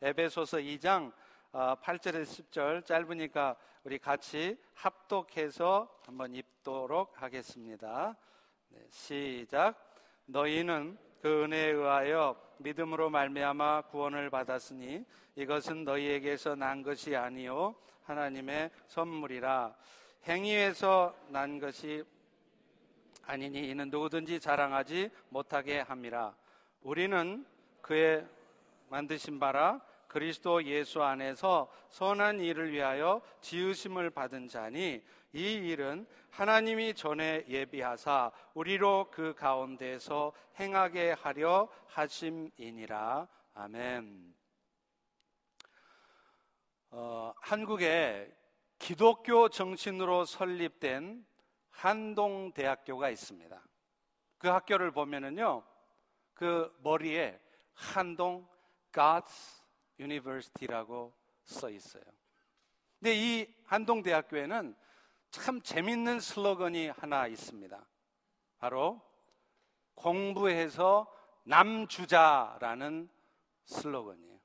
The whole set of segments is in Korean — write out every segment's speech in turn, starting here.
에베소서 2장 8절에서 어, 10절 짧으니까 우리 같이 합독해서 한번 읽도록 하겠습니다. 네, 시작. 너희는 그 은혜에 의하여 믿음으로 말미암아 구원을 받았으니 이것은 너희에게서 난 것이 아니요 하나님의 선물이라 행위에서 난 것이 아니니 이는 누구든지 자랑하지 못하게 함이라 우리는 그의 만드신 바라 그리스도 예수 안에서 선한 일을 위하여 지으심을 받은 자니 이 일은 하나님이 전에 예비하사 우리로 그 가운데서 행하게 하려 하심이니라. 아멘. 어, 한국에 기독교 정신으로 설립된 한동대학교가 있습니다. 그 학교를 보면은요, 그 머리에 한동 God's University라고 써 있어요. 근데 이 한동대학교에는 참 재밌는 슬로건이 하나 있습니다. 바로 공부해서 남주자라는 슬로건이에요.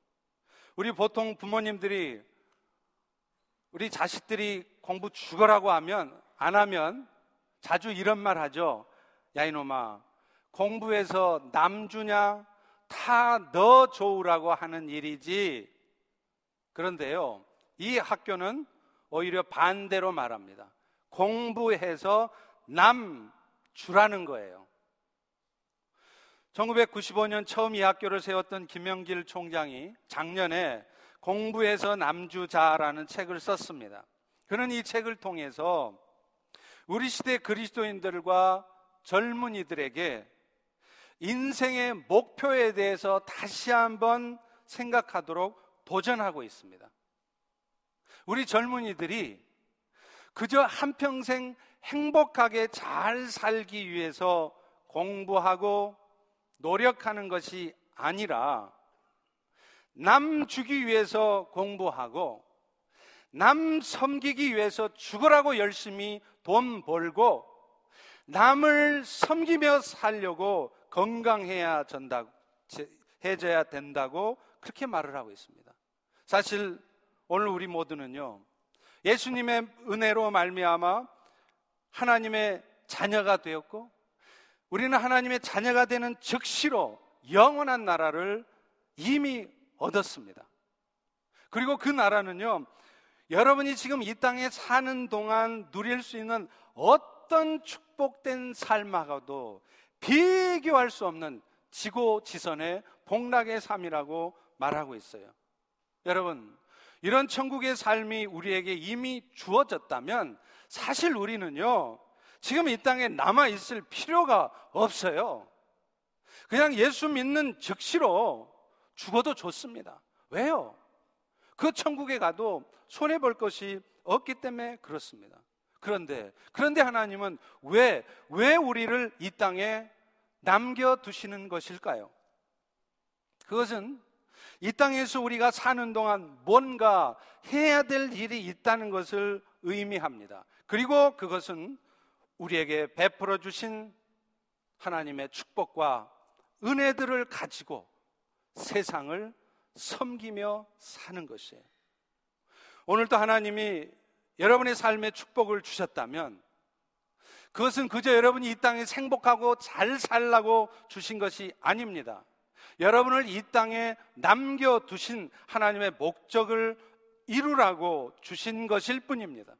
우리 보통 부모님들이 우리 자식들이 공부 죽어라고 하면 안 하면 자주 이런 말 하죠. 야 이놈아 공부해서 남주냐 다 너 좋으라고 하는 일이지. 그런데요. 이 학교는 오히려 반대로 말합니다. 공부해서 남 주라는 거예요. 1995년 처음 이 학교를 세웠던 김영길 총장이 작년에 공부해서 남주자라는 책을 썼습니다. 그는 이 책을 통해서 우리 시대 그리스도인들과 젊은이들에게 인생의 목표에 대해서 다시 한번 생각하도록 도전하고 있습니다. 우리 젊은이들이 그저 한평생 행복하게 잘 살기 위해서 공부하고 노력하는 것이 아니라 남 주기 위해서 공부하고 남 섬기기 위해서 죽으라고 열심히 돈 벌고 남을 섬기며 살려고 건강해야 전다, 해져야 된다고 그렇게 말을 하고 있습니다. 사실 오늘 우리 모두는요 예수님의 은혜로 말미암아 하나님의 자녀가 되었고 우리는 하나님의 자녀가 되는 즉시로 영원한 나라를 이미 얻었습니다. 그리고 그 나라는요, 여러분이 지금 이 땅에 사는 동안 누릴 수 있는 어떤 축복된 삶하고도 비교할 수 없는 지고 지선의 복락의 삶이라고 말하고 있어요. 여러분, 이런 천국의 삶이 우리에게 이미 주어졌다면 사실 우리는요, 지금 이 땅에 남아 있을 필요가 없어요. 그냥 예수 믿는 즉시로 죽어도 좋습니다. 왜요? 그 천국에 가도 손해볼 것이 없기 때문에 그렇습니다. 그런데, 그런데 하나님은 왜, 왜 우리를 이 땅에 남겨두시는 것일까요? 그것은 이 땅에서 우리가 사는 동안 뭔가 해야 될 일이 있다는 것을 의미합니다. 그리고 그것은 우리에게 베풀어 주신 하나님의 축복과 은혜들을 가지고 세상을 섬기며 사는 것이에요. 오늘도 하나님이 여러분의 삶에 축복을 주셨다면 그것은 그저 여러분이 이 땅에 행복하고 잘 살라고 주신 것이 아닙니다. 여러분을 이 땅에 남겨두신 하나님의 목적을 이루라고 주신 것일 뿐입니다.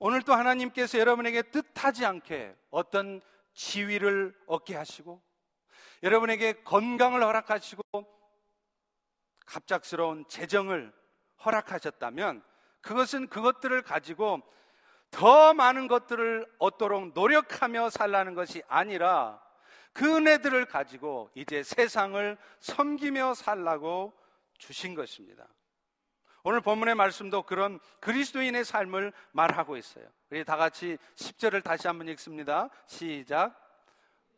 오늘 또 하나님께서 여러분에게 뜻하지 않게 어떤 지위를 얻게 하시고 여러분에게 건강을 허락하시고 갑작스러운 재정을 허락하셨다면 그것은 그것들을 가지고 더 많은 것들을 얻도록 노력하며 살라는 것이 아니라 그 은혜들을 가지고 이제 세상을 섬기며 살라고 주신 것입니다. 오늘 본문의 말씀도 그런 그리스도인의 삶을 말하고 있어요. 우리 다 같이 10절을 다시 한번 읽습니다. 시작.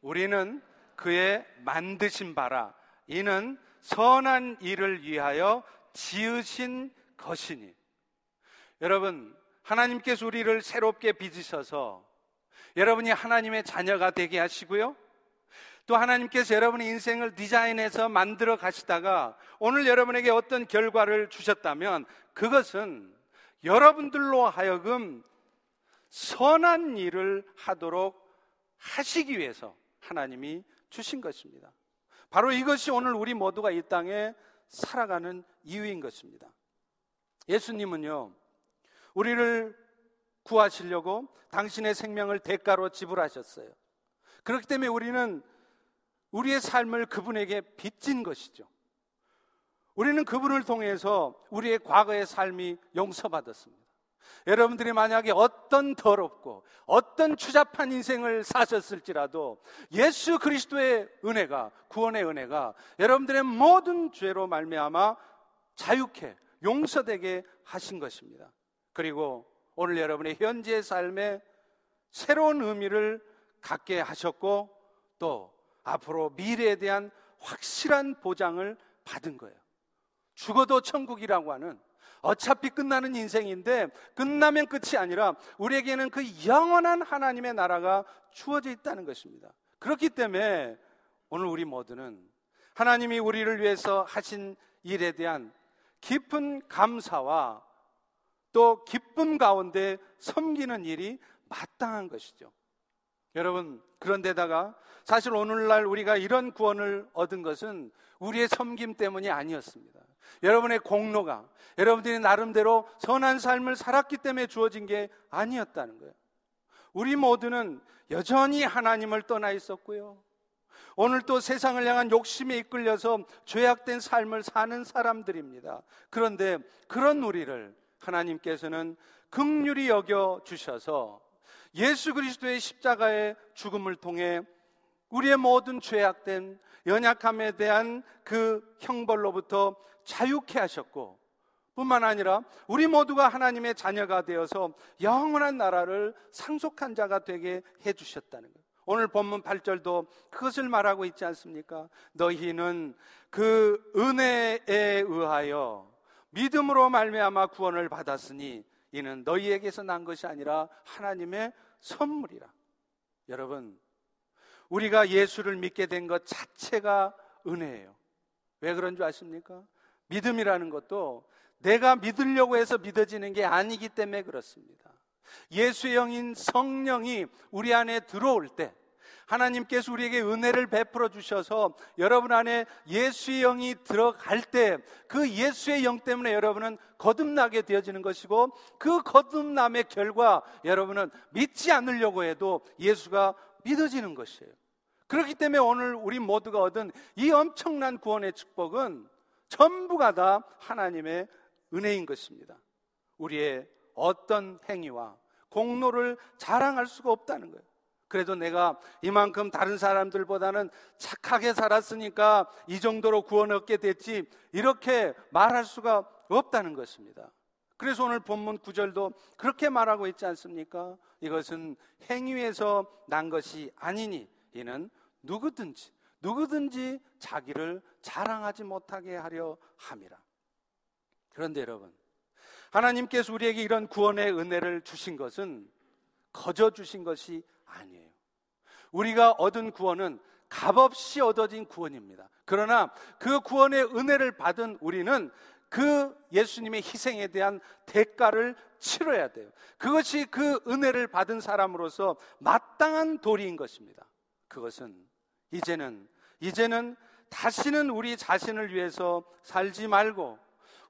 우리는 그의 만드신 바라. 이는 선한 일을 위하여 지으신 것이니. 여러분, 하나님께서 우리를 새롭게 빚으셔서 여러분이 하나님의 자녀가 되게 하시고요. 또 하나님께서 여러분의 인생을 디자인해서 만들어 가시다가 오늘 여러분에게 어떤 결과를 주셨다면 그것은 여러분들로 하여금 선한 일을 하도록 하시기 위해서 하나님이 주신 것입니다. 바로 이것이 오늘 우리 모두가 이 땅에 살아가는 이유인 것입니다. 예수님은요, 우리를 구하시려고 당신의 생명을 대가로 지불하셨어요. 그렇기 때문에 우리는 우리의 삶을 그분에게 빚진 것이죠. 우리는 그분을 통해서 우리의 과거의 삶이 용서받았습니다. 여러분들이 만약에 어떤 더럽고 어떤 추잡한 인생을 사셨을지라도 예수 그리스도의 은혜가 구원의 은혜가 여러분들의 모든 죄로 말미암아 자유케 용서되게 하신 것입니다. 그리고 오늘 여러분의 현재 삶에 새로운 의미를 갖게 하셨고 또 앞으로 미래에 대한 확실한 보장을 받은 거예요. 죽어도 천국이라고 하는 어차피 끝나는 인생인데 끝나면 끝이 아니라 우리에게는 그 영원한 하나님의 나라가 주어져 있다는 것입니다. 그렇기 때문에 오늘 우리 모두는 하나님이 우리를 위해서 하신 일에 대한 깊은 감사와 또 기쁨 가운데 섬기는 일이 마땅한 것이죠. 여러분, 그런데다가 사실 오늘날 우리가 이런 구원을 얻은 것은 우리의 섬김 때문이 아니었습니다. 여러분의 공로가 여러분들이 나름대로 선한 삶을 살았기 때문에 주어진 게 아니었다는 거예요. 우리 모두는 여전히 하나님을 떠나 있었고요. 오늘 또 세상을 향한 욕심에 이끌려서 죄악된 삶을 사는 사람들입니다. 그런데 그런 우리를 하나님께서는 극률이 여겨 주셔서 예수 그리스도의 십자가의 죽음을 통해 우리의 모든 죄악된 연약함에 대한 그 형벌로부터 자유케 하셨고 뿐만 아니라 우리 모두가 하나님의 자녀가 되어서 영원한 나라를 상속한 자가 되게 해 주셨다는 거예요. 오늘 본문 8절도 그것을 말하고 있지 않습니까? 너희는 그 은혜에 의하여 믿음으로 말미암아 구원을 받았으니 이는 너희에게서 난 것이 아니라 하나님의 선물이라. 여러분, 우리가 예수를 믿게 된 것 자체가 은혜예요. 왜 그런 줄 아십니까? 믿음이라는 것도 내가 믿으려고 해서 믿어지는 게 아니기 때문에 그렇습니다. 예수의 영인 성령이 우리 안에 들어올 때 하나님께서 우리에게 은혜를 베풀어 주셔서 여러분 안에 예수의 영이 들어갈 때 그 예수의 영 때문에 여러분은 거듭나게 되어지는 것이고 그 거듭남의 결과 여러분은 믿지 않으려고 해도 예수가 믿어지는 것이에요. 그렇기 때문에 오늘 우리 모두가 얻은 이 엄청난 구원의 축복은 전부가 다 하나님의 은혜인 것입니다. 우리의 어떤 행위와 공로를 자랑할 수가 없다는 거예요. 그래도 내가 이만큼 다른 사람들보다는 착하게 살았으니까 이 정도로 구원 얻게 됐지 이렇게 말할 수가 없다는 것입니다. 그래서 오늘 본문 구절도 그렇게 말하고 있지 않습니까? 이것은 행위에서 난 것이 아니니 이는 누구든지 누구든지 자기를 자랑하지 못하게 하려 함이라. 그런데 여러분, 하나님께서 우리에게 이런 구원의 은혜를 주신 것은 거저 주신 것이 아니에요. 우리가 얻은 구원은 값없이 얻어진 구원입니다. 그러나 그 구원의 은혜를 받은 우리는 그 예수님의 희생에 대한 대가를 치러야 돼요. 그것이 그 은혜를 받은 사람으로서 마땅한 도리인 것입니다. 그것은 이제는 이제는 다시는 우리 자신을 위해서 살지 말고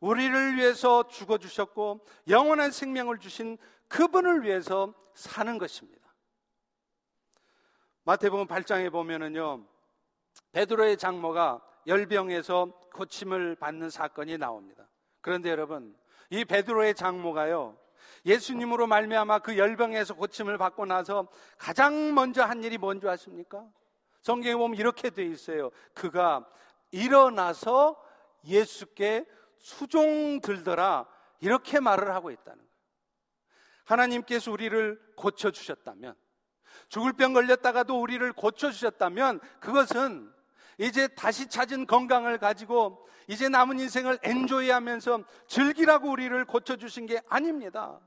우리를 위해서 죽어 주셨고 영원한 생명을 주신 그분을 위해서 사는 것입니다. 마태복음 8장에 보면은요. 베드로의 장모가 열병에서 고침을 받는 사건이 나옵니다. 그런데 여러분, 이 베드로의 장모가요. 예수님으로 말미암아 그 열병에서 고침을 받고 나서 가장 먼저 한 일이 뭔지 아십니까? 성경에 보면 이렇게 돼 있어요. 그가 일어나서 예수께 수종 들더라 이렇게 말을 하고 있다는 거예요. 하나님께서 우리를 고쳐 주셨다면 죽을 병 걸렸다가도 우리를 고쳐주셨다면 그것은 이제 다시 찾은 건강을 가지고 이제 남은 인생을 엔조이 하면서 즐기라고 우리를 고쳐주신 게 아닙니다.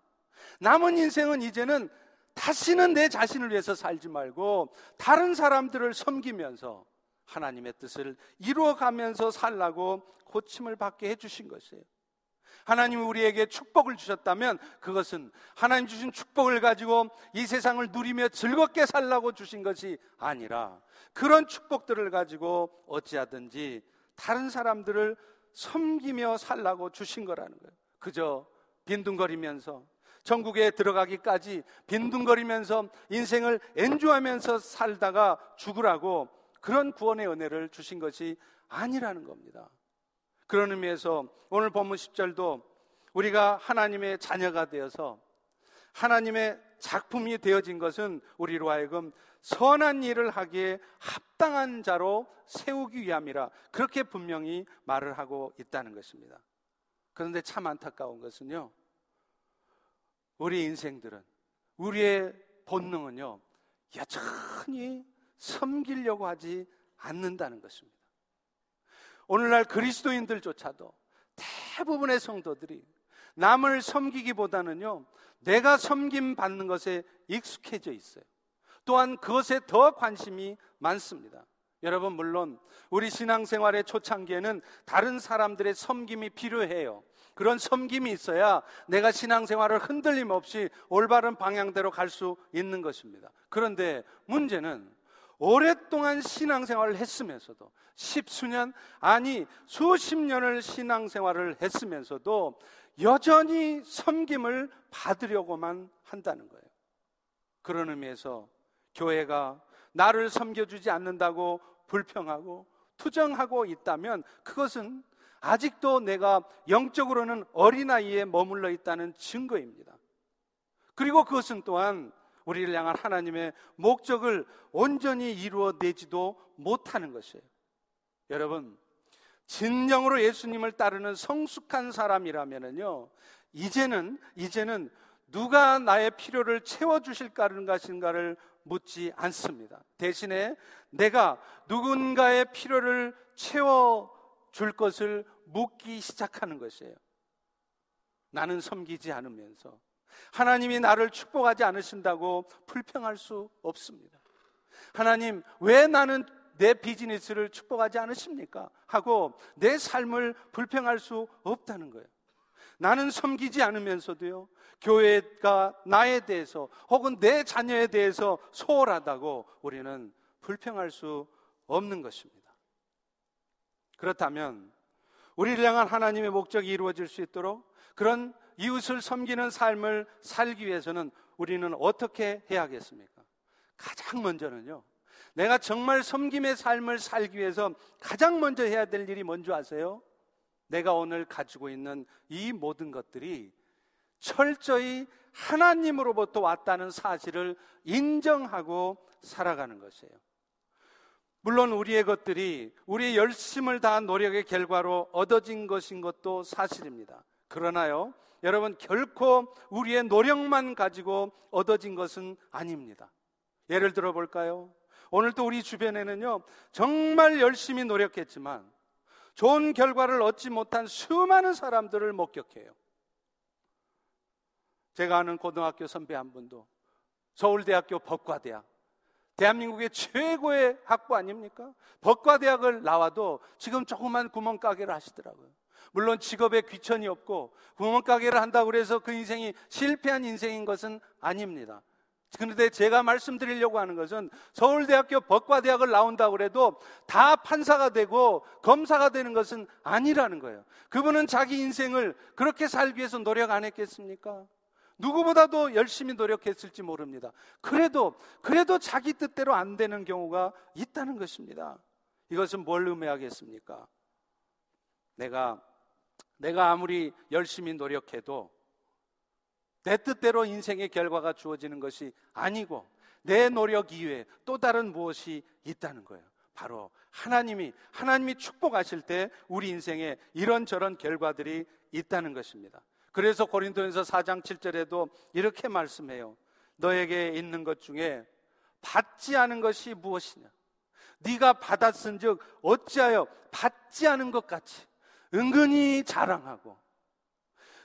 남은 인생은 이제는 다시는 내 자신을 위해서 살지 말고 다른 사람들을 섬기면서 하나님의 뜻을 이루어가면서 살라고 고침을 받게 해주신 것이에요. 하나님이 우리에게 축복을 주셨다면 그것은 하나님 주신 축복을 가지고 이 세상을 누리며 즐겁게 살라고 주신 것이 아니라 그런 축복들을 가지고 어찌하든지 다른 사람들을 섬기며 살라고 주신 거라는 거예요. 그저 빈둥거리면서 전국에 들어가기까지 빈둥거리면서 인생을 엔조하면서 살다가 죽으라고 그런 구원의 은혜를 주신 것이 아니라는 겁니다. 그런 의미에서 오늘 본문 10절도 우리가 하나님의 자녀가 되어서 하나님의 작품이 되어진 것은 우리로 하여금 선한 일을 하기에 합당한 자로 세우기 위함이라 그렇게 분명히 말을 하고 있다는 것입니다. 그런데 참 안타까운 것은요. 우리 인생들은 우리의 본능은요. 여전히 섬기려고 하지 않는다는 것입니다. 오늘날 그리스도인들조차도 대부분의 성도들이 남을 섬기기보다는요, 내가 섬김 받는 것에 익숙해져 있어요. 또한 그것에 더 관심이 많습니다. 여러분, 물론 우리 신앙생활의 초창기에는 다른 사람들의 섬김이 필요해요. 그런 섬김이 있어야 내가 신앙생활을 흔들림 없이 올바른 방향대로 갈 수 있는 것입니다. 그런데 문제는 오랫동안 신앙생활을 했으면서도 십수년 아니 수십 년을 신앙생활을 했으면서도 여전히 섬김을 받으려고만 한다는 거예요. 그런 의미에서 교회가 나를 섬겨주지 않는다고 불평하고 투정하고 있다면 그것은 아직도 내가 영적으로는 어린아이에 머물러 있다는 증거입니다. 그리고 그것은 또한 우리를 향한 하나님의 목적을 온전히 이루어내지도 못하는 것이에요. 여러분, 진정으로 예수님을 따르는 성숙한 사람이라면요, 이제는, 이제는 누가 나의 필요를 채워주실까는 것인가를 묻지 않습니다. 대신에 내가 누군가의 필요를 채워줄 것을 묻기 시작하는 것이에요. 나는 섬기지 않으면서 하나님이 나를 축복하지 않으신다고 불평할 수 없습니다. 하나님, 왜 나는 내 비즈니스를 축복하지 않으십니까? 하고 내 삶을 불평할 수 없다는 거예요. 나는 섬기지 않으면서도요, 교회가 나에 대해서 혹은 내 자녀에 대해서 소홀하다고 우리는 불평할 수 없는 것입니다. 그렇다면 우리를 향한 하나님의 목적이 이루어질 수 있도록 그런 이웃을 섬기는 삶을 살기 위해서는 우리는 어떻게 해야겠습니까? 가장 먼저는요. 내가 정말 섬김의 삶을 살기 위해서 가장 먼저 해야 될 일이 뭔지 아세요? 내가 오늘 가지고 있는 이 모든 것들이 철저히 하나님으로부터 왔다는 사실을 인정하고 살아가는 것이에요. 물론 우리의 것들이 우리의 열심을 다한 노력의 결과로 얻어진 것인 것도 사실입니다. 그러나요, 여러분, 결코 우리의 노력만 가지고 얻어진 것은 아닙니다. 예를 들어 볼까요? 오늘도 우리 주변에는요, 정말 열심히 노력했지만 좋은 결과를 얻지 못한 수많은 사람들을 목격해요. 제가 아는 고등학교 선배 한 분도 서울대학교 법과대학, 대한민국의 최고의 학부 아닙니까? 법과대학을 나와도 지금 조그만 구멍가게를 하시더라고요. 물론 직업에 귀천이 없고 구멍가게를 한다고 해서 그 인생이 실패한 인생인 것은 아닙니다. 그런데 제가 말씀드리려고 하는 것은 서울대학교 법과대학을 나온다고 해도 다 판사가 되고 검사가 되는 것은 아니라는 거예요. 그분은 자기 인생을 그렇게 살기 위해서 노력 안 했겠습니까? 누구보다도 열심히 노력했을지 모릅니다. 그래도, 그래도 자기 뜻대로 안 되는 경우가 있다는 것입니다. 이것은 뭘 의미하겠습니까? 내가 내가 아무리 열심히 노력해도 내 뜻대로 인생의 결과가 주어지는 것이 아니고 내 노력 이외에 또 다른 무엇이 있다는 거예요. 바로 하나님이 하나님이 축복하실 때 우리 인생에 이런저런 결과들이 있다는 것입니다. 그래서 고린도전서 4장 7절에도 이렇게 말씀해요. 너에게 있는 것 중에 받지 않은 것이 무엇이냐? 네가 받았은즉 어찌하여 받지 않은 것 같이 은근히 자랑하고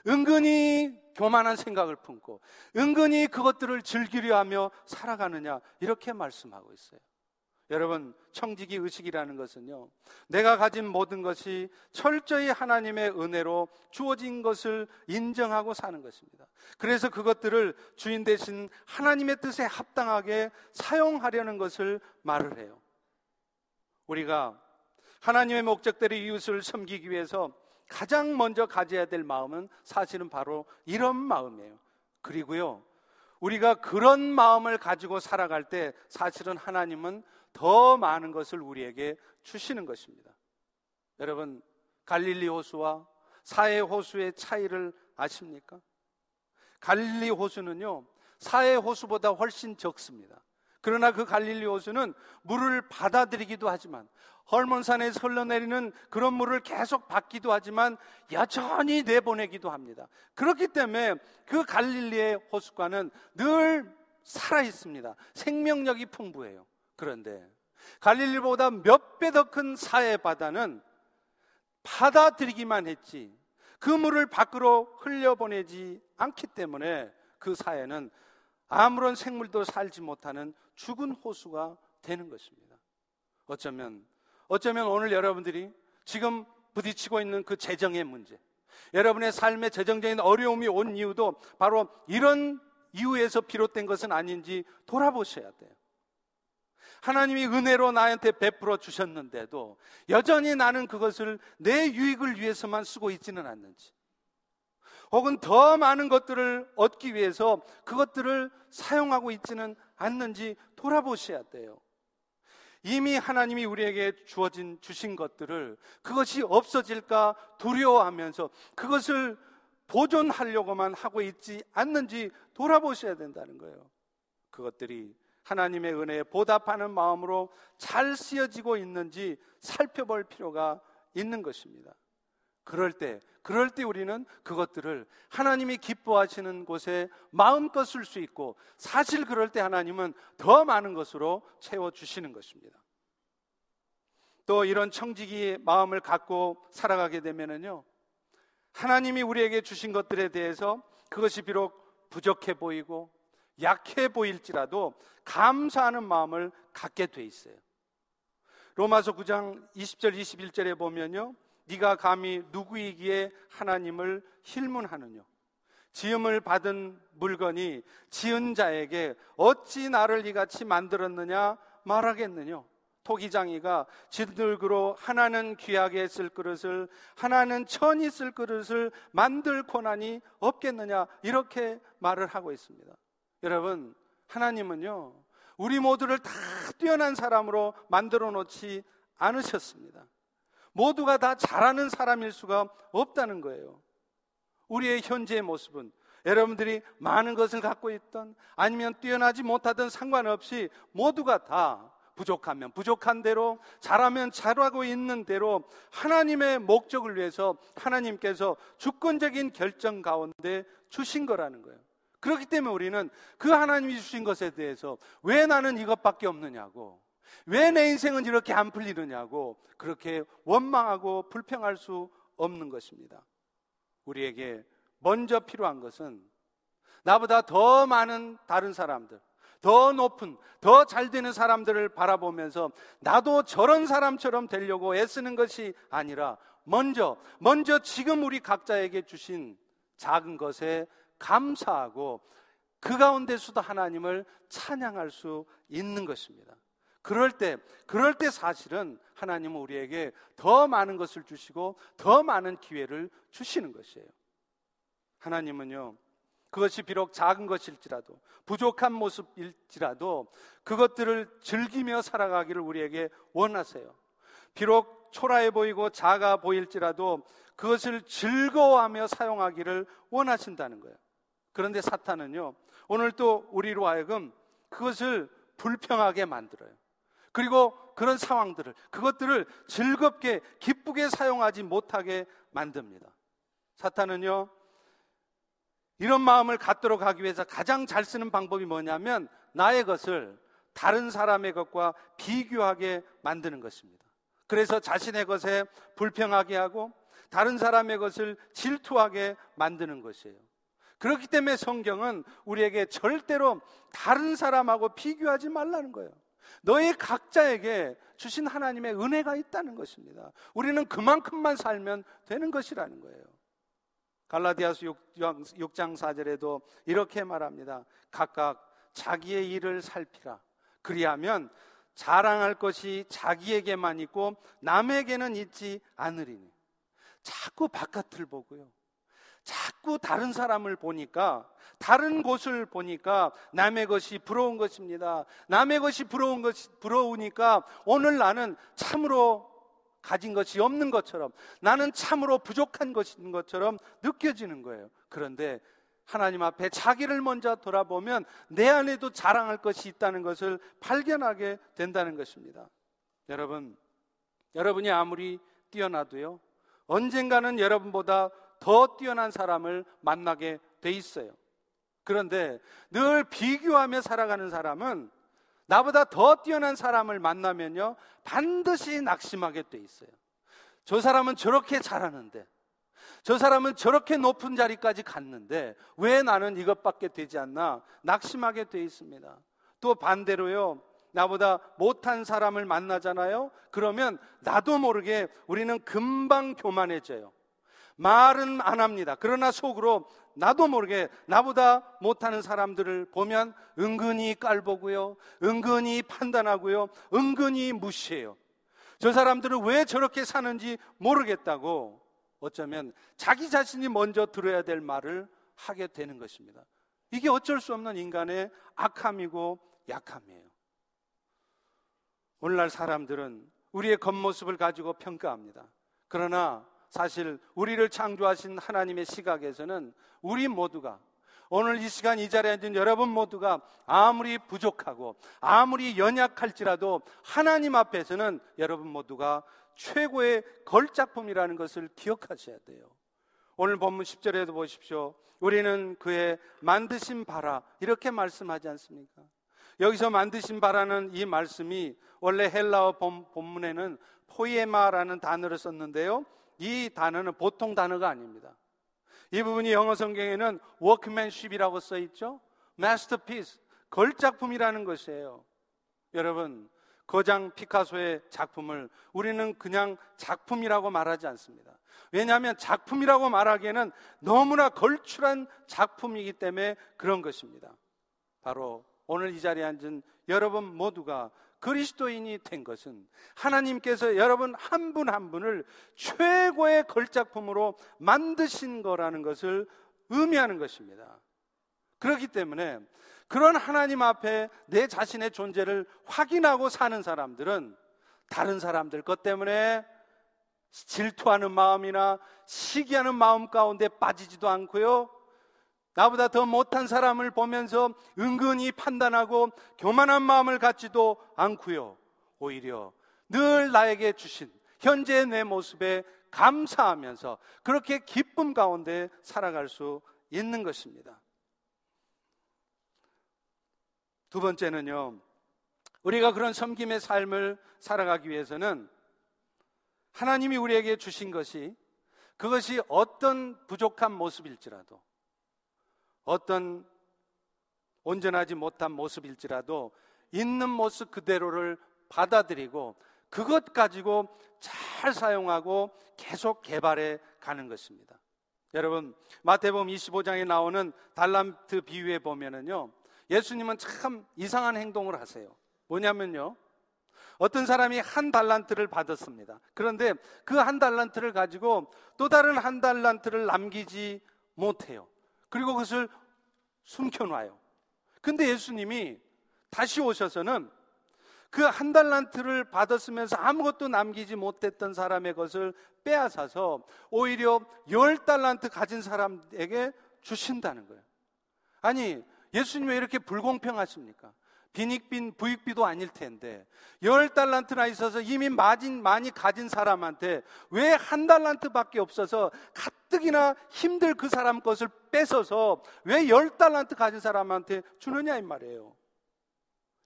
은근히 교만한 생각을 품고 은근히 그것들을 즐기려 하며 살아가느냐 이렇게 말씀하고 있어요. 여러분, 청지기 의식이라는 것은요, 내가 가진 모든 것이 철저히 하나님의 은혜로 주어진 것을 인정하고 사는 것입니다. 그래서 그것들을 주인 대신 하나님의 뜻에 합당하게 사용하려는 것을 말을 해요. 우리가 하나님의 목적대로 이웃을 섬기기 위해서 가장 먼저 가져야 될 마음은 사실은 바로 이런 마음이에요. 그리고요, 우리가 그런 마음을 가지고 살아갈 때 사실은 하나님은 더 많은 것을 우리에게 주시는 것입니다. 여러분, 갈릴리 호수와 사해 호수의 차이를 아십니까? 갈릴리 호수는요, 사해 호수보다 훨씬 적습니다. 그러나 그 갈릴리 호수는 물을 받아들이기도 하지만 헐몬산에서 흘러내리는 그런 물을 계속 받기도 하지만 여전히 내보내기도 합니다. 그렇기 때문에 그 갈릴리의 호수가는 늘 살아 있습니다. 생명력이 풍부해요. 그런데 갈릴리보다 몇 배 더 큰 사해 바다는 받아들이기만 했지 그 물을 밖으로 흘려보내지 않기 때문에 그 사해는 아무런 생물도 살지 못하는 죽은 호수가 되는 것입니다. 어쩌면 어쩌면 오늘 여러분들이 지금 부딪히고 있는 그 재정의 문제, 여러분의 삶의 재정적인 어려움이 온 이유도 바로 이런 이유에서 비롯된 것은 아닌지 돌아보셔야 돼요. 하나님이 은혜로 나한테 베풀어 주셨는데도 여전히 나는 그것을 내 유익을 위해서만 쓰고 있지는 않는지, 혹은 더 많은 것들을 얻기 위해서 그것들을 사용하고 있지는 않는지 돌아보셔야 돼요. 이미 하나님이 우리에게 주어진 주신 것들을 그것이 없어질까 두려워하면서 그것을 보존하려고만 하고 있지 않는지 돌아보셔야 된다는 거예요. 그것들이 하나님의 은혜에 보답하는 마음으로 잘 쓰여지고 있는지 살펴볼 필요가 있는 것입니다. 그럴 때, 그럴 때 우리는 그것들을 하나님이 기뻐하시는 곳에 마음껏 쓸 수 있고 사실 그럴 때 하나님은 더 많은 것으로 채워주시는 것입니다. 또 이런 청지기의 마음을 갖고 살아가게 되면은요, 하나님이 우리에게 주신 것들에 대해서 그것이 비록 부족해 보이고 약해 보일지라도 감사하는 마음을 갖게 돼 있어요. 로마서 9장 20절 21절에 보면요. 네가 감히 누구이기에 하나님을 힐문하느냐 지음을 받은 물건이 지은 자에게 어찌 나를 이같이 만들었느냐 말하겠느냐 토기장이가 진들그로 하나는 귀하게 쓸 그릇을 하나는 천히 쓸 그릇을 만들 고난이 없겠느냐 이렇게 말을 하고 있습니다. 여러분 하나님은요 우리 모두를 다 뛰어난 사람으로 만들어 놓지 않으셨습니다. 모두가 다 잘하는 사람일 수가 없다는 거예요. 우리의 현재의 모습은 여러분들이 많은 것을 갖고 있던 아니면 뛰어나지 못하던 상관없이 모두가 다 부족하면 부족한 대로 잘하면 잘하고 있는 대로 하나님의 목적을 위해서 하나님께서 주권적인 결정 가운데 주신 거라는 거예요. 그렇기 때문에 우리는 그 하나님이 주신 것에 대해서 왜 나는 이것밖에 없느냐고 왜 내 인생은 이렇게 안 풀리느냐고 그렇게 원망하고 불평할 수 없는 것입니다. 우리에게 먼저 필요한 것은 나보다 더 많은 다른 사람들, 더 높은, 더 잘 되는 사람들을 바라보면서 나도 저런 사람처럼 되려고 애쓰는 것이 아니라 먼저, 먼저 지금 우리 각자에게 주신 작은 것에 감사하고 그 가운데서도 하나님을 찬양할 수 있는 것입니다. 그럴 때, 그럴 때 사실은 하나님은 우리에게 더 많은 것을 주시고 더 많은 기회를 주시는 것이에요. 하나님은요, 그것이 비록 작은 것일지라도 부족한 모습일지라도 그것들을 즐기며 살아가기를 우리에게 원하세요. 비록 초라해 보이고 작아 보일지라도 그것을 즐거워하며 사용하기를 원하신다는 거예요. 그런데 사탄은요, 오늘 또 우리로 하여금 그것을 불평하게 만들어요. 그리고 그런 상황들을, 그것들을 즐겁게, 기쁘게 사용하지 못하게 만듭니다. 사탄은요, 이런 마음을 갖도록 하기 위해서 가장 잘 쓰는 방법이 뭐냐면 나의 것을 다른 사람의 것과 비교하게 만드는 것입니다. 그래서 자신의 것에 불평하게 하고 다른 사람의 것을 질투하게 만드는 것이에요. 그렇기 때문에 성경은 우리에게 절대로 다른 사람하고 비교하지 말라는 거예요. 너희 각자에게 주신 하나님의 은혜가 있다는 것입니다. 우리는 그만큼만 살면 되는 것이라는 거예요. 갈라디아서 6, 장 4절에도 이렇게 말합니다. 각각 자기의 일을 살피라. 그리하면 자랑할 것이 자기에게만 있고 남에게는 있지 않으리니. 자꾸 바깥을 보고요. 자꾸 다른 사람을 보니까 다른 곳을 보니까 남의 것이 부러운 것입니다. 남의 것이 부러운 것이 부러우니까 오늘 나는 참으로 가진 것이 없는 것처럼 나는 참으로 부족한 것인 것처럼 느껴지는 거예요. 그런데 하나님 앞에 자기를 먼저 돌아보면 내 안에도 자랑할 것이 있다는 것을 발견하게 된다는 것입니다. 여러분, 여러분이 아무리 뛰어나도요, 언젠가는 여러분보다 더 뛰어난 사람을 만나게 돼 있어요. 그런데 늘 비교하며 살아가는 사람은 나보다 더 뛰어난 사람을 만나면요, 반드시 낙심하게 돼 있어요. 저 사람은 저렇게 잘하는데, 저 사람은 저렇게 높은 자리까지 갔는데, 왜 나는 이것밖에 되지 않나? 낙심하게 돼 있습니다. 또 반대로요, 나보다 못한 사람을 만나잖아요? 그러면 나도 모르게 우리는 금방 교만해져요. 말은 안 합니다. 그러나 속으로 나도 모르게 나보다 못하는 사람들을 보면 은근히 깔보고요. 은근히 판단하고요. 은근히 무시해요. 저 사람들은 왜 저렇게 사는지 모르겠다고 어쩌면 자기 자신이 먼저 들어야 될 말을 하게 되는 것입니다. 이게 어쩔 수 없는 인간의 악함이고 약함이에요. 오늘날 사람들은 우리의 겉모습을 가지고 평가합니다. 그러나 사실 우리를 창조하신 하나님의 시각에서는 우리 모두가 오늘 이 시간 이 자리에 앉은 여러분 모두가 아무리 부족하고 아무리 연약할지라도 하나님 앞에서는 여러분 모두가 최고의 걸작품이라는 것을 기억하셔야 돼요. 오늘 본문 10절에도 보십시오. 우리는 그의 만드신 바라 이렇게 말씀하지 않습니까? 여기서 만드신 바라는 이 말씀이 원래 헬라어 본문에는 포이에마라는 단어를 썼는데요. 이 단어는 보통 단어가 아닙니다. 이 부분이 영어 성경에는 워크맨십이라고 써 있죠. 마스터피스, 걸작품이라는 것이에요. 여러분, 거장 피카소의 작품을 우리는 그냥 작품이라고 말하지 않습니다. 왜냐하면 작품이라고 말하기에는 너무나 걸출한 작품이기 때문에 그런 것입니다. 바로 오늘 이 자리에 앉은 여러분 모두가 그리스도인이 된 것은 하나님께서 여러분 한 분한 한 분을 최고의 걸작품으로 만드신 거라는 것을 의미하는 것입니다. 그렇기 때문에 그런 하나님 앞에 내 자신의 존재를 확인하고 사는 사람들은 다른 사람들 것 때문에 질투하는 마음이나 시기하는 마음 가운데 빠지지도 않고요. 나보다 더 못한 사람을 보면서 은근히 판단하고 교만한 마음을 갖지도 않고요. 오히려 늘 나에게 주신 현재의 내 모습에 감사하면서 그렇게 기쁨 가운데 살아갈 수 있는 것입니다. 두 번째는요, 우리가 그런 섬김의 삶을 살아가기 위해서는 하나님이 우리에게 주신 것이 그것이 어떤 부족한 모습일지라도 어떤 온전하지 못한 모습일지라도 있는 모습 그대로를 받아들이고 그것 가지고 잘 사용하고 계속 개발해 가는 것입니다. 여러분, 마태복음 25장에 나오는 달란트 비유에 보면은요. 예수님은 참 이상한 행동을 하세요. 뭐냐면요. 어떤 사람이 한 달란트를 받았습니다. 그런데 그 한 달란트를 가지고 또 다른 한 달란트를 남기지 못해요. 그리고 그것을 숨겨놔요. 근데 예수님이 다시 오셔서는 그 한 달란트를 받았으면서 아무것도 남기지 못했던 사람의 것을 빼앗아서 오히려 열 달란트 가진 사람에게 주신다는 거예요. 아니, 예수님 왜 이렇게 불공평하십니까? 빈익빈 부익비도 아닐 텐데 열 달란트나 있어서 이미 많이, 많이 가진 사람한테 왜 한 달란트밖에 없어서 가뜩이나 힘들 그 사람 것을 뺏어서 왜 열 달란트 가진 사람한테 주느냐 이 말이에요.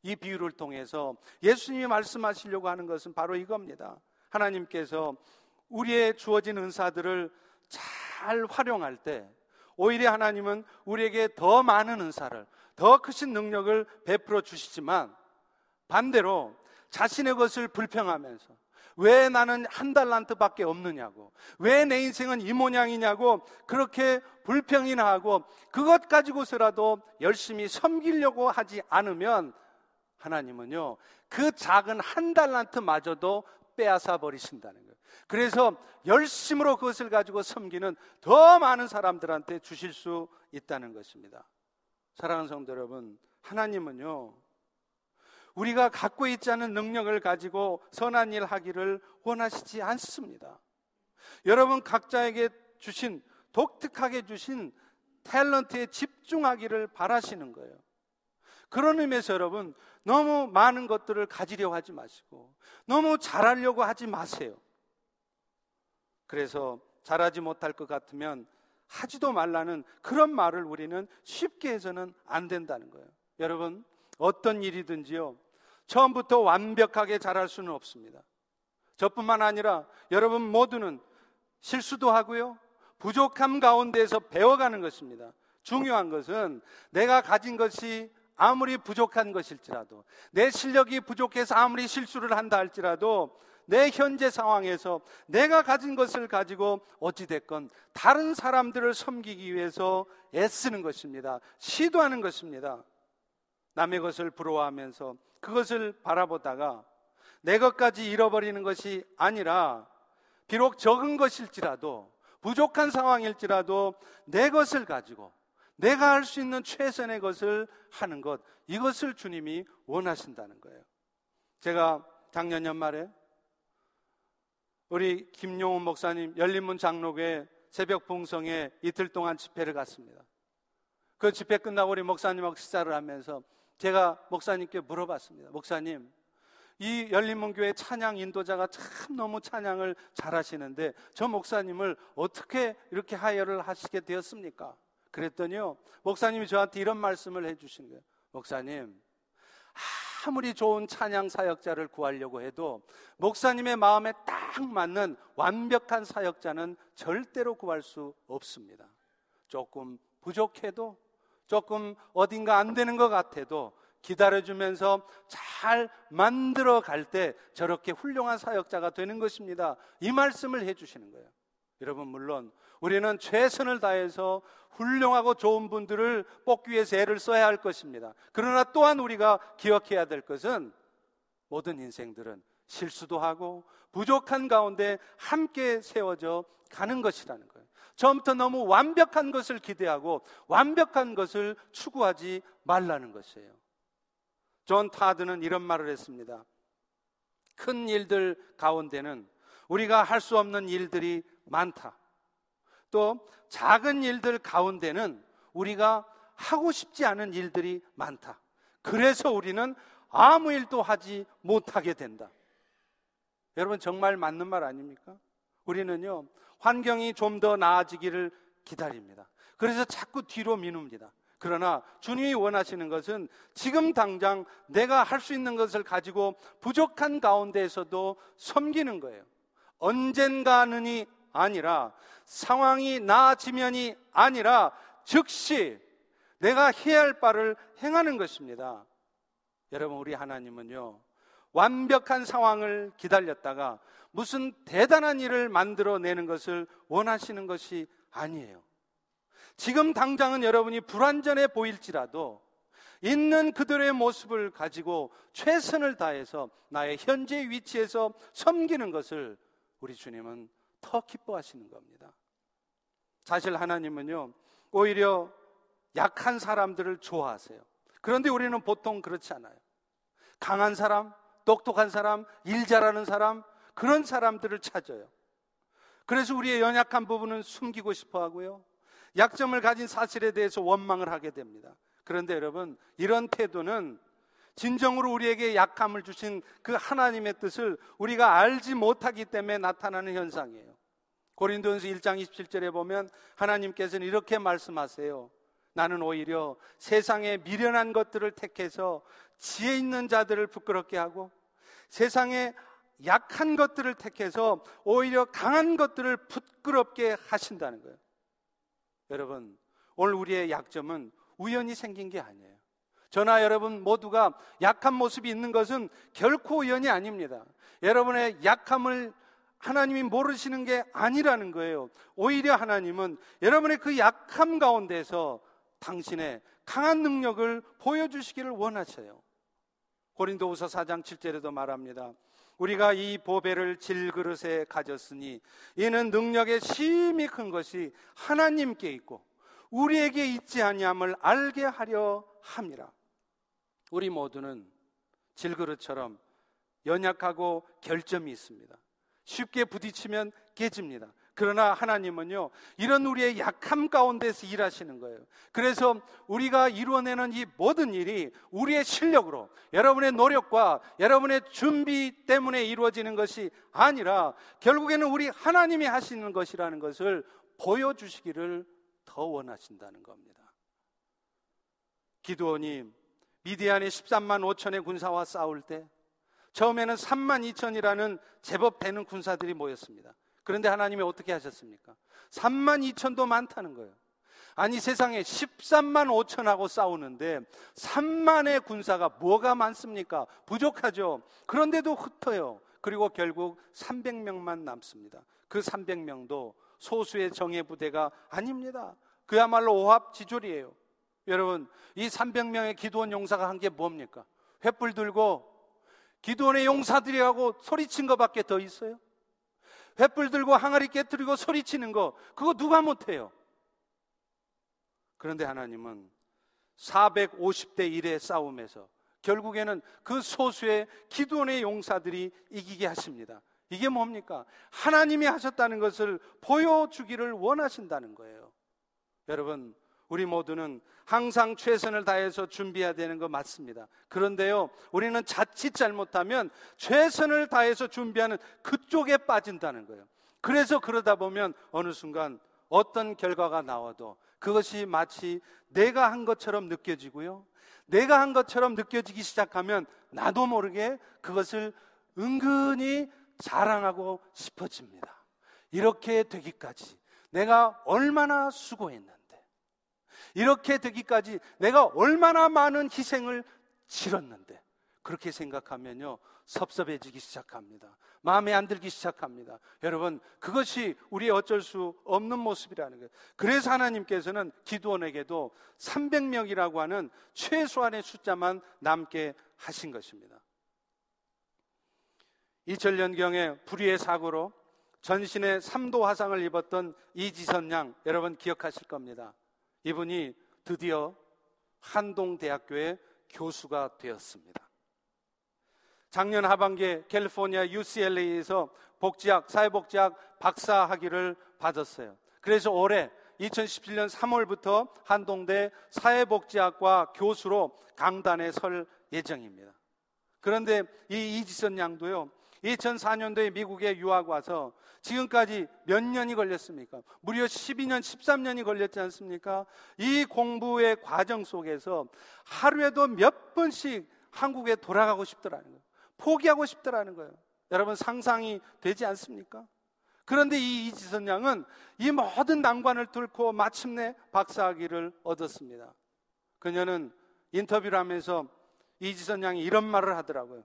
이 비유를 통해서 예수님이 말씀하시려고 하는 것은 바로 이겁니다. 하나님께서 우리의 주어진 은사들을 잘 활용할 때 오히려 하나님은 우리에게 더 많은 은사를 더 크신 능력을 베풀어 주시지만 반대로 자신의 것을 불평하면서 왜 나는 한 달란트밖에 없느냐고 왜 내 인생은 이 모양이냐고 그렇게 불평이나 하고 그것 가지고서라도 열심히 섬기려고 하지 않으면 하나님은요 그 작은 한 달란트마저도 빼앗아 버리신다는 거예요. 그래서 열심으로 그것을 가지고 섬기는 더 많은 사람들한테 주실 수 있다는 것입니다. 사랑하는 성도 여러분, 하나님은요, 우리가 갖고 있지 않은 능력을 가지고 선한 일 하기를 원하시지 않습니다. 여러분 각자에게 주신, 독특하게 주신 탤런트에 집중하기를 바라시는 거예요. 그런 의미에서 여러분, 너무 많은 것들을 가지려 하지 마시고, 너무 잘하려고 하지 마세요. 그래서 잘하지 못할 것 같으면 하지도 말라는 그런 말을 우리는 쉽게 해서는 안 된다는 거예요. 여러분, 어떤 일이든지요, 처음부터 완벽하게 잘할 수는 없습니다. 저뿐만 아니라 여러분 모두는 실수도 하고요, 부족함 가운데에서 배워가는 것입니다. 중요한 것은 내가 가진 것이 아무리 부족한 것일지라도 내 실력이 부족해서 아무리 실수를 한다 할지라도 내 현재 상황에서 내가 가진 것을 가지고 어찌됐건 다른 사람들을 섬기기 위해서 애쓰는 것입니다. 시도하는 것입니다. 남의 것을 부러워하면서 그것을 바라보다가 내 것까지 잃어버리는 것이 아니라 비록 적은 것일지라도 부족한 상황일지라도 내 것을 가지고 내가 할 수 있는 최선의 것을 하는 것 이것을 주님이 원하신다는 거예요. 제가 작년 연말에 우리 김용훈 목사님 열린문 장로교회 새벽 봉성에 이틀 동안 집회를 갔습니다. 그 집회 끝나고 우리 목사님하고 식사를 하면서 제가 목사님께 물어봤습니다. 목사님, 이 열린문교회 찬양 인도자가 참 너무 찬양을 잘하시는데 저 목사님을 어떻게 이렇게 하여를 하시게 되었습니까? 그랬더니요, 목사님이 저한테 이런 말씀을 해주신 거예요. 목사님, 아무리 좋은 찬양 사역자를 구하려고 해도 목사님의 마음에 딱 맞는 완벽한 사역자는 절대로 구할 수 없습니다. 조금 부족해도 조금 어딘가 안 되는 것 같아도 기다려주면서 잘 만들어 갈 때 저렇게 훌륭한 사역자가 되는 것입니다. 이 말씀을 해주시는 거예요. 여러분, 물론 우리는 최선을 다해서 훌륭하고 좋은 분들을 뽑기 위해서 애를 써야 할 것입니다. 그러나 또한 우리가 기억해야 될 것은 모든 인생들은 실수도 하고 부족한 가운데 함께 세워져 가는 것이라는 거예요. 처음부터 너무 완벽한 것을 기대하고 완벽한 것을 추구하지 말라는 것이에요. 존 타드는 이런 말을 했습니다. 큰 일들 가운데는 우리가 할 수 없는 일들이 많다. 또 작은 일들 가운데는 우리가 하고 싶지 않은 일들이 많다. 그래서 우리는 아무 일도 하지 못하게 된다. 여러분 정말 맞는 말 아닙니까? 우리는요, 환경이 좀 더 나아지기를 기다립니다. 그래서 자꾸 뒤로 미룹니다. 그러나 주님이 원하시는 것은 지금 당장 내가 할 수 있는 것을 가지고 부족한 가운데에서도 섬기는 거예요. 언젠가는이 아니라 상황이 나아지면이 아니라 즉시 내가 해야 할 바를 행하는 것입니다. 여러분, 우리 하나님은요, 완벽한 상황을 기다렸다가 무슨 대단한 일을 만들어내는 것을 원하시는 것이 아니에요. 지금 당장은 여러분이 불완전해 보일지라도 있는 그들의 모습을 가지고 최선을 다해서 나의 현재 위치에서 섬기는 것을 우리 주님은 더 기뻐하시는 겁니다. 사실 하나님은요, 오히려 약한 사람들을 좋아하세요. 그런데 우리는 보통 그렇지 않아요. 강한 사람, 똑똑한 사람, 일 잘하는 사람, 그런 사람들을 찾아요. 그래서 우리의 연약한 부분은 숨기고 싶어 하고요. 약점을 가진 사실에 대해서 원망을 하게 됩니다. 그런데 여러분, 이런 태도는 진정으로 우리에게 약함을 주신 그 하나님의 뜻을 우리가 알지 못하기 때문에 나타나는 현상이에요. 고린도전서 1장 27절에 보면 하나님께서는 이렇게 말씀하세요. 나는 오히려 세상의 미련한 것들을 택해서 지혜 있는 자들을 부끄럽게 하고 세상에 약한 것들을 택해서 오히려 강한 것들을 부끄럽게 하신다는 거예요. 여러분, 오늘 우리의 약점은 우연히 생긴 게 아니에요. 저나 여러분 모두가 약한 모습이 있는 것은 결코 우연이 아닙니다. 여러분의 약함을 하나님이 모르시는 게 아니라는 거예요. 오히려 하나님은 여러분의 그 약함 가운데서 당신의 강한 능력을 보여주시기를 원하셔요. 고린도후서 4장 7절에도 말합니다. 우리가 이 보배를 질그릇에 가졌으니 이는 능력의 심히 큰 것이 하나님께 있고 우리에게 있지 아니함을 알게 하려 함이라. 우리 모두는 질그릇처럼 연약하고 결점이 있습니다. 쉽게 부딪히면 깨집니다. 그러나 하나님은요, 이런 우리의 약함 가운데서 일하시는 거예요. 그래서 우리가 이루어내는 이 모든 일이 우리의 실력으로, 여러분의 노력과 여러분의 준비 때문에 이루어지는 것이 아니라 결국에는 우리 하나님이 하시는 것이라는 것을 보여주시기를 더 원하신다는 겁니다. 기도원이 미디안의 13만 5천의 군사와 싸울 때 처음에는 3만 2천이라는 제법 되는 군사들이 모였습니다. 그런데 하나님이 어떻게 하셨습니까? 3만 2천도 많다는 거예요. 아니 세상에 13만 5천하고 싸우는데 3만의 군사가 뭐가 많습니까? 부족하죠. 그런데도 흩어요. 그리고 결국 300명만 남습니다. 그 300명도 소수의 정예 부대가 아닙니다. 그야말로 오합지졸이에요. 여러분, 이 300명의 기도원 용사가 한 게 뭡니까? 횃불 들고 기도원의 용사들이 하고 소리친 것밖에 더 있어요? 횃불 들고 항아리 깨뜨리고 소리치는 거 그거 누가 못해요? 그런데 하나님은 450대 1의 싸움에서 결국에는 그 소수의 기도원의 용사들이 이기게 하십니다. 이게 뭡니까? 하나님이 하셨다는 것을 보여주기를 원하신다는 거예요. 여러분, 우리 모두는 항상 최선을 다해서 준비해야 되는 거 맞습니다. 그런데요, 우리는 자칫 잘못하면 최선을 다해서 준비하는 그쪽에 빠진다는 거예요. 그래서 그러다 보면 어느 순간 어떤 결과가 나와도 그것이 마치 내가 한 것처럼 느껴지고요. 내가 한 것처럼 느껴지기 시작하면 나도 모르게 그것을 은근히 자랑하고 싶어집니다. 이렇게 되기까지 내가 얼마나 수고했나. 이렇게 되기까지 내가 얼마나 많은 희생을 치렀는데 그렇게 생각하면요 섭섭해지기 시작합니다. 마음에 안 들기 시작합니다. 여러분 그것이 우리의 어쩔 수 없는 모습이라는 거예요. 그래서 하나님께서는 기도원에게도 300명이라고 하는 최소한의 숫자만 남게 하신 것입니다. 2000년경에 불의의 사고로 전신에 3도 화상을 입었던 이지선 양 여러분 기억하실 겁니다. 이분이 드디어 한동대학교의 교수가 되었습니다. 작년 하반기에 캘리포니아 UCLA에서 복지학, 사회복지학 박사 학위를 받았어요. 그래서 올해 2017년 3월부터 한동대 사회복지학과 교수로 강단에 설 예정입니다. 그런데 이 이지선 양도요, 2004년도에 미국에 유학 와서 지금까지 몇 년이 걸렸습니까? 무려 12년, 13년이 걸렸지 않습니까? 이 공부의 과정 속에서 하루에도 몇 번씩 한국에 돌아가고 싶더라는 거예요. 포기하고 싶더라는 거예요. 여러분 상상이 되지 않습니까? 그런데 이 이지선 양은 이 모든 난관을 뚫고 마침내 박사학위를 얻었습니다. 그녀는 인터뷰를 하면서 이지선 양이 이런 말을 하더라고요.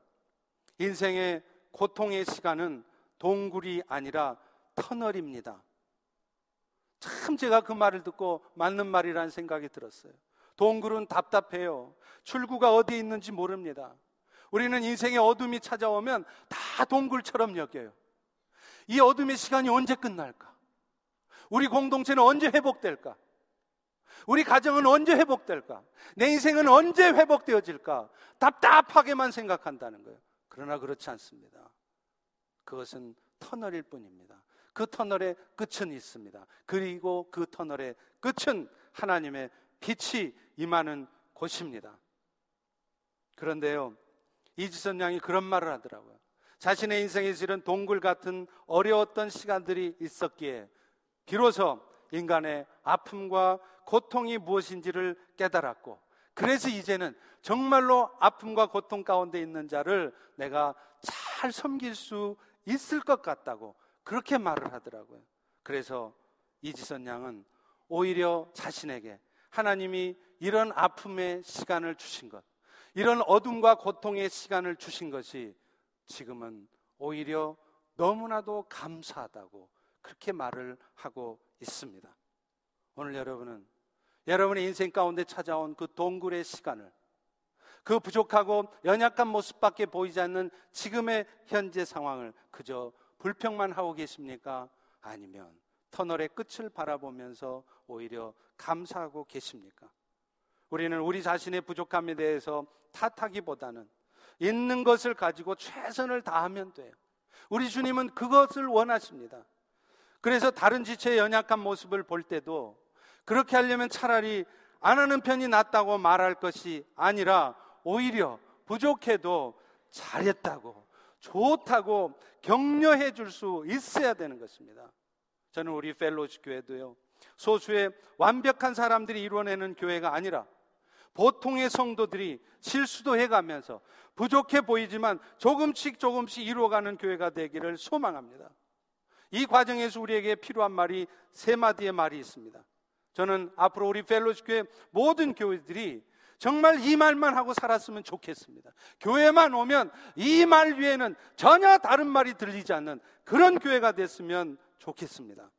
인생의 고통의 시간은 동굴이 아니라 터널입니다. 참 제가 그 말을 듣고 맞는 말이라는 생각이 들었어요. 동굴은 답답해요. 출구가 어디에 있는지 모릅니다. 우리는 인생의 어둠이 찾아오면 다 동굴처럼 여겨요. 이 어둠의 시간이 언제 끝날까? 우리 공동체는 언제 회복될까? 우리 가정은 언제 회복될까? 내 인생은 언제 회복되어질까? 답답하게만 생각한다는 거예요. 그러나 그렇지 않습니다. 그것은 터널일 뿐입니다. 그 터널의 끝은 있습니다. 그리고 그 터널의 끝은 하나님의 빛이 임하는 곳입니다. 그런데요, 이지선 양이 그런 말을 하더라고요. 자신의 인생에 실은 동굴 같은 어려웠던 시간들이 있었기에 비로소 인간의 아픔과 고통이 무엇인지를 깨달았고 그래서 이제는 정말로 아픔과 고통 가운데 있는 자를 내가 잘잘 섬길 수 있을 것 같다고 그렇게 말을 하더라고요. 그래서 이지선 양은 오히려 자신에게 하나님이 이런 아픔의 시간을 주신 것, 이런 어둠과 고통의 시간을 주신 것이 지금은 오히려 너무나도 감사하다고 그렇게 말을 하고 있습니다. 오늘 여러분은 여러분의 인생 가운데 찾아온 그 동굴의 시간을 그 부족하고 연약한 모습밖에 보이지 않는 지금의 현재 상황을 그저 불평만 하고 계십니까? 아니면 터널의 끝을 바라보면서 오히려 감사하고 계십니까? 우리는 우리 자신의 부족함에 대해서 탓하기보다는 있는 것을 가지고 최선을 다하면 돼요. 우리 주님은 그것을 원하십니다. 그래서 다른 지체의 연약한 모습을 볼 때도 그렇게 하려면 차라리 안 하는 편이 낫다고 말할 것이 아니라 오히려 부족해도 잘했다고 좋다고 격려해 줄 수 있어야 되는 것입니다. 저는 우리 펠로시 교회도요. 소수의 완벽한 사람들이 이루어내는 교회가 아니라 보통의 성도들이 실수도 해가면서 부족해 보이지만 조금씩 조금씩 이루어가는 교회가 되기를 소망합니다. 이 과정에서 우리에게 필요한 말이 세 마디의 말이 있습니다. 저는 앞으로 우리 펠로시 교회 모든 교회들이 정말 이 말만 하고 살았으면 좋겠습니다. 교회만 오면 이 말 위에는 전혀 다른 말이 들리지 않는 그런 교회가 됐으면 좋겠습니다.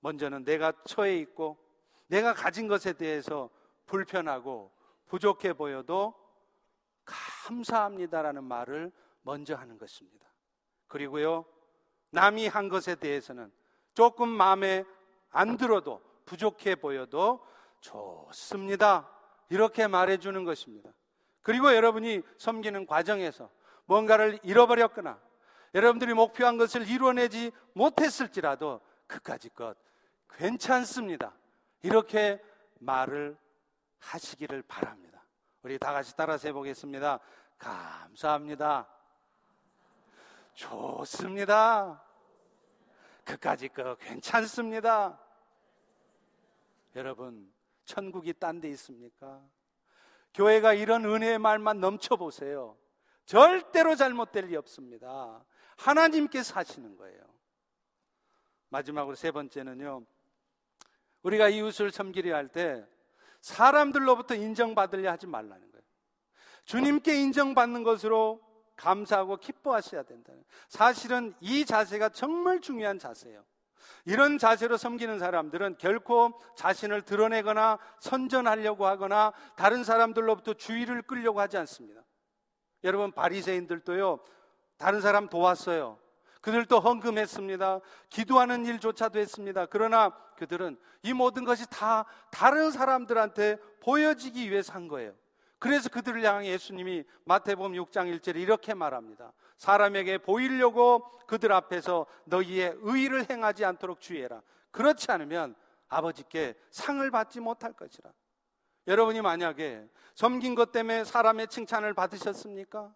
먼저는 내가 처해 있고 내가 가진 것에 대해서 불편하고 부족해 보여도 감사합니다라는 말을 먼저 하는 것입니다. 그리고요, 남이 한 것에 대해서는 조금 마음에 안 들어도 부족해 보여도 좋습니다. 이렇게 말해주는 것입니다. 그리고 여러분이 섬기는 과정에서 뭔가를 잃어버렸거나 여러분들이 목표한 것을 이뤄내지 못했을지라도 그까지 것 괜찮습니다. 이렇게 말을 하시기를 바랍니다. 우리 다 같이 따라서 해보겠습니다. 감사합니다. 좋습니다. 그까지 거 괜찮습니다. 여러분, 천국이 딴 데 있습니까? 교회가 이런 은혜의 말만 넘쳐보세요. 절대로 잘못될 리 없습니다. 하나님께서 하시는 거예요. 마지막으로 세 번째는요. 우리가 이웃을 섬기려 할 때 사람들로부터 인정받으려 하지 말라는 거예요. 주님께 인정받는 것으로 감사하고 기뻐하셔야 된다는. 사실은 이 자세가 정말 중요한 자세예요. 이런 자세로 섬기는 사람들은 결코 자신을 드러내거나 선전하려고 하거나 다른 사람들로부터 주의를 끌려고 하지 않습니다. 여러분 바리새인들도요. 다른 사람 도왔어요. 그들도 헌금했습니다. 기도하는 일조차도 했습니다. 그러나 그들은 이 모든 것이 다 다른 사람들한테 보여지기 위해서 한 거예요. 그래서 그들을 향해 예수님이 마태복음 6장 1절에 이렇게 말합니다. 사람에게 보이려고 그들 앞에서 너희의 의를 행하지 않도록 주의해라. 그렇지 않으면 아버지께 상을 받지 못할 것이라. 여러분이 만약에 섬긴 것 때문에 사람의 칭찬을 받으셨습니까?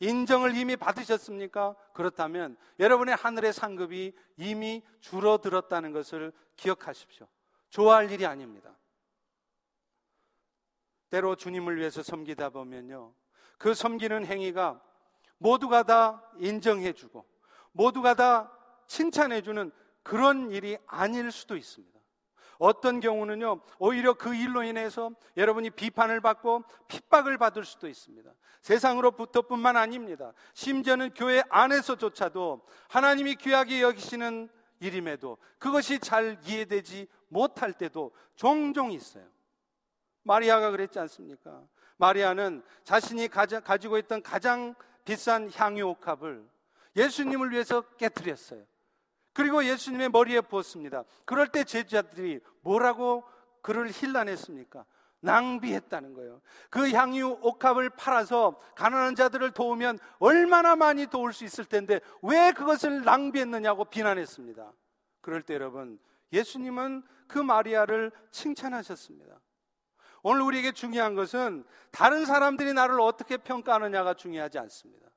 인정을 이미 받으셨습니까? 그렇다면 여러분의 하늘의 상급이 이미 줄어들었다는 것을 기억하십시오. 좋아할 일이 아닙니다. 때로 주님을 위해서 섬기다 보면요. 그 섬기는 행위가 모두가 다 인정해주고 모두가 다 칭찬해주는 그런 일이 아닐 수도 있습니다. 어떤 경우는요, 오히려 그 일로 인해서 여러분이 비판을 받고 핍박을 받을 수도 있습니다. 세상으로부터 뿐만 아닙니다. 심지어는 교회 안에서조차도 하나님이 귀하게 여기시는 일임에도 그것이 잘 이해되지 못할 때도 종종 있어요. 마리아가 그랬지 않습니까? 마리아는 자신이 가지고 있던 가장 비싼 향유 옥합을 예수님을 위해서 깨뜨렸어요. 그리고 예수님의 머리에 부었습니다. 그럴 때 제자들이 뭐라고 그를 힐난했습니까? 낭비했다는 거예요. 그 향유 옥합을 팔아서 가난한 자들을 도우면 얼마나 많이 도울 수 있을 텐데 왜 그것을 낭비했느냐고 비난했습니다. 그럴 때 여러분, 예수님은 그 마리아를 칭찬하셨습니다. 오늘 우리에게 중요한 것은 다른 사람들이 나를 어떻게 평가하느냐가 중요하지 않습니다.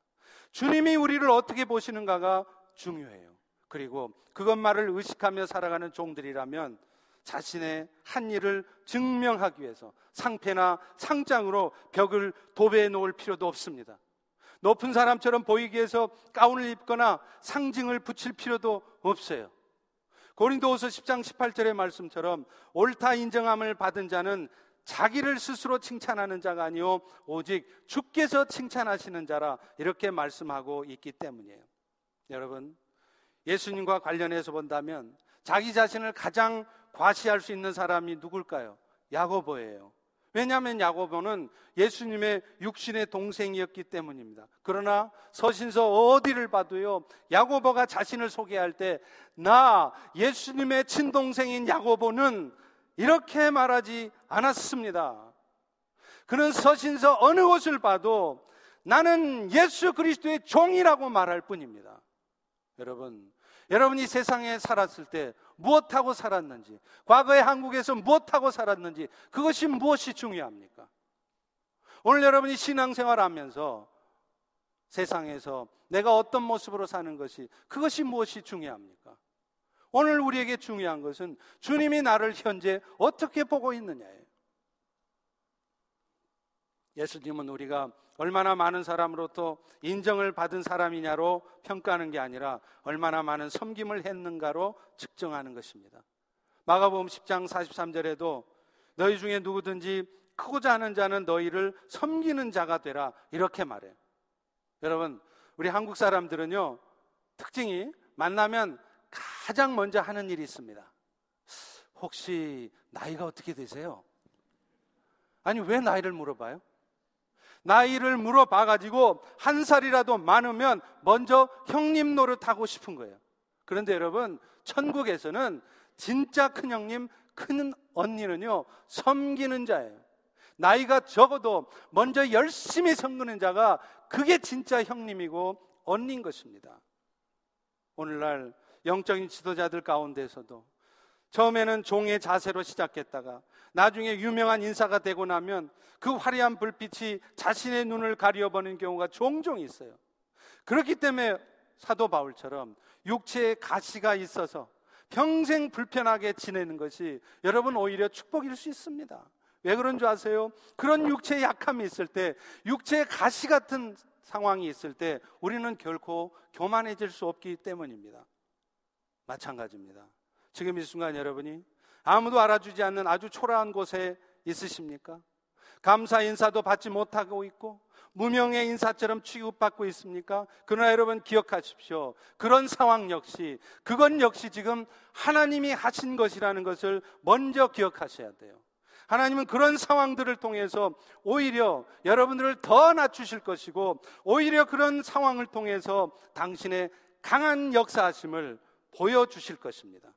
주님이 우리를 어떻게 보시는가가 중요해요. 그리고 그것만을 의식하며 살아가는 종들이라면 자신의 한 일을 증명하기 위해서 상패나 상장으로 벽을 도배해 놓을 필요도 없습니다. 높은 사람처럼 보이기 위해서 가운을 입거나 상징을 붙일 필요도 없어요. 고린도후서 10장 18절의 말씀처럼 옳다 인정함을 받은 자는 자기를 스스로 칭찬하는 자가 아니요 오직 주께서 칭찬하시는 자라 이렇게 말씀하고 있기 때문이에요. 여러분 예수님과 관련해서 본다면 자기 자신을 가장 과시할 수 있는 사람이 누굴까요? 야고보예요. 왜냐하면 야고보는 예수님의 육신의 동생이었기 때문입니다. 그러나 서신서 어디를 봐도요, 야고보가 자신을 소개할 때, 나 예수님의 친동생인 야고보는 이렇게 말하지 않았습니다. 그는 서신서 어느 곳을 봐도 나는 예수 그리스도의 종이라고 말할 뿐입니다. 여러분, 여러분이 세상에 살았을 때 무엇하고 살았는지, 과거의 한국에서 무엇하고 살았는지, 그것이 무엇이 중요합니까? 오늘 여러분이 신앙생활 하면서 세상에서 내가 어떤 모습으로 사는 것이, 그것이 무엇이 중요합니까? 오늘 우리에게 중요한 것은 주님이 나를 현재 어떻게 보고 있느냐예요. 예수님은 우리가 얼마나 많은 사람으로부터 인정을 받은 사람이냐로 평가하는 게 아니라 얼마나 많은 섬김을 했는가로 측정하는 것입니다. 마가복음 10장 43절에도 너희 중에 누구든지 크고자 하는 자는 너희를 섬기는 자가 되라 이렇게 말해요. 여러분, 우리 한국 사람들은요. 특징이 만나면 가장 먼저 하는 일이 있습니다. 혹시 나이가 어떻게 되세요? 아니, 왜 나이를 물어봐요? 나이를 물어봐 가지고 한 살이라도 많으면 먼저 형님 노릇하고 싶은 거예요. 그런데 여러분, 천국에서는 진짜 큰 형님, 큰 언니는요, 섬기는 자예요. 나이가 적어도 먼저 열심히 섬기는 자가 그게 진짜 형님이고 언니인 것입니다. 오늘날 영적인 지도자들 가운데서도 처음에는 종의 자세로 시작했다가 나중에 유명한 인사가 되고 나면 그 화려한 불빛이 자신의 눈을 가려버리는 경우가 종종 있어요. 그렇기 때문에 사도 바울처럼 육체에 가시가 있어서 평생 불편하게 지내는 것이 여러분 오히려 축복일 수 있습니다. 왜 그런 줄 아세요? 그런 육체의 약함이 있을 때, 육체의 가시 같은 상황이 있을 때 우리는 결코 교만해질 수 없기 때문입니다. 마찬가지입니다. 지금 이 순간 여러분이 아무도 알아주지 않는 아주 초라한 곳에 있으십니까? 감사 인사도 받지 못하고 있고 무명의 인사처럼 취급받고 있습니까? 그러나 여러분 기억하십시오. 그런 상황 역시 그건 역시 지금 하나님이 하신 것이라는 것을 먼저 기억하셔야 돼요. 하나님은 그런 상황들을 통해서 오히려 여러분들을 더 낮추실 것이고 오히려 그런 상황을 통해서 당신의 강한 역사하심을 보여주실 것입니다.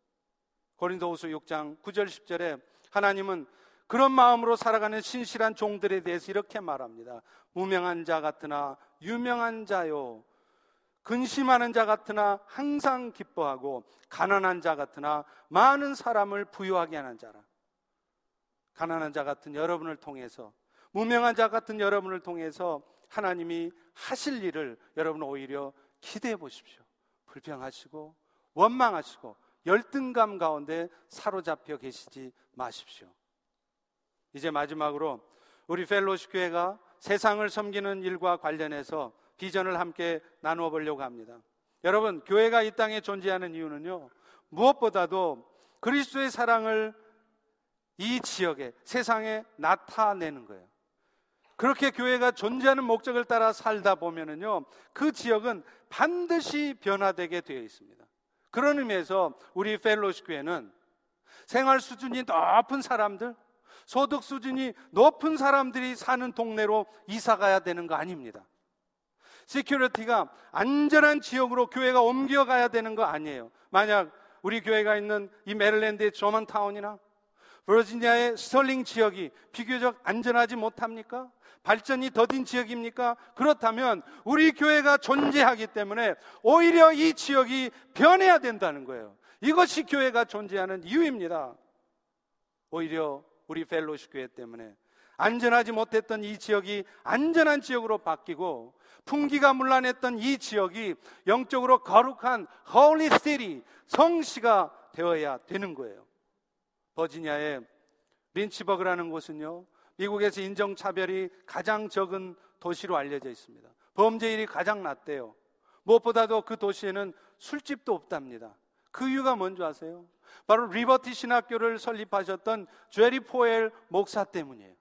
고린도후서 6장 9절 10절에 하나님은 그런 마음으로 살아가는 신실한 종들에 대해서 이렇게 말합니다. 무명한 자 같으나 유명한 자요. 근심하는 자 같으나 항상 기뻐하고 가난한 자 같으나 많은 사람을 부유하게 하는 자라. 가난한 자 같은 여러분을 통해서 무명한 자 같은 여러분을 통해서 하나님이 하실 일을 여러분 오히려 기대해 보십시오. 불평하시고 원망하시고 열등감 가운데 사로잡혀 계시지 마십시오. 이제 마지막으로 우리 펠로시 교회가 세상을 섬기는 일과 관련해서 비전을 함께 나누어 보려고 합니다. 여러분, 교회가 이 땅에 존재하는 이유는요, 무엇보다도 그리스도의 사랑을 이 지역에, 세상에 나타내는 거예요. 그렇게 교회가 존재하는 목적을 따라 살다 보면은요, 그 지역은 반드시 변화되게 되어 있습니다. 그런 의미에서 우리 휄로쉽 교회는 생활 수준이 높은 사람들, 소득 수준이 높은 사람들이 사는 동네로 이사 가야 되는 거 아닙니다. security가 안전한 지역으로 교회가 옮겨가야 되는 거 아니에요. 만약 우리 교회가 있는 이 메릴랜드의 저먼타운이나 버지니아의 스털링 지역이 비교적 안전하지 못합니까? 발전이 더딘 지역입니까? 그렇다면 우리 교회가 존재하기 때문에 오히려 이 지역이 변해야 된다는 거예요. 이것이 교회가 존재하는 이유입니다. 오히려 우리 Fellowship 교회 때문에 안전하지 못했던 이 지역이 안전한 지역으로 바뀌고 풍기가 문란했던 이 지역이 영적으로 거룩한 holy city 성시가 되어야 되는 거예요. 버지니아의 린치버그라는 곳은요. 미국에서 인종차별이 가장 적은 도시로 알려져 있습니다. 범죄율이 가장 낮대요. 무엇보다도 그 도시에는 술집도 없답니다. 그 이유가 뭔지 아세요? 바로 리버티 신학교를 설립하셨던 제리 폴웰 목사 때문이에요.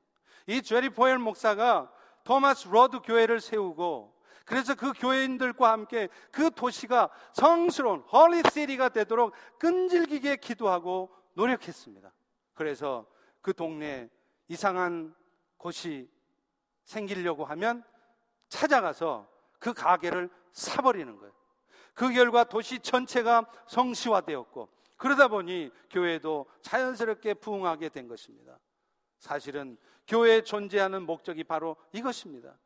이 제리 폴웰 목사가 토마스 로드 교회를 세우고 그래서 그 교회인들과 함께 그 도시가 성스러운 헐리 시리가 되도록 끈질기게 기도하고 노력했습니다. 그래서 그 동네에 이상한 곳이 생기려고 하면 찾아가서 그 가게를 사버리는 거예요. 그 결과 도시 전체가 성시화되었고 그러다 보니 교회도 자연스럽게 부흥하게 된 것입니다. 사실은 교회에 존재하는 목적이 바로 이것입니다.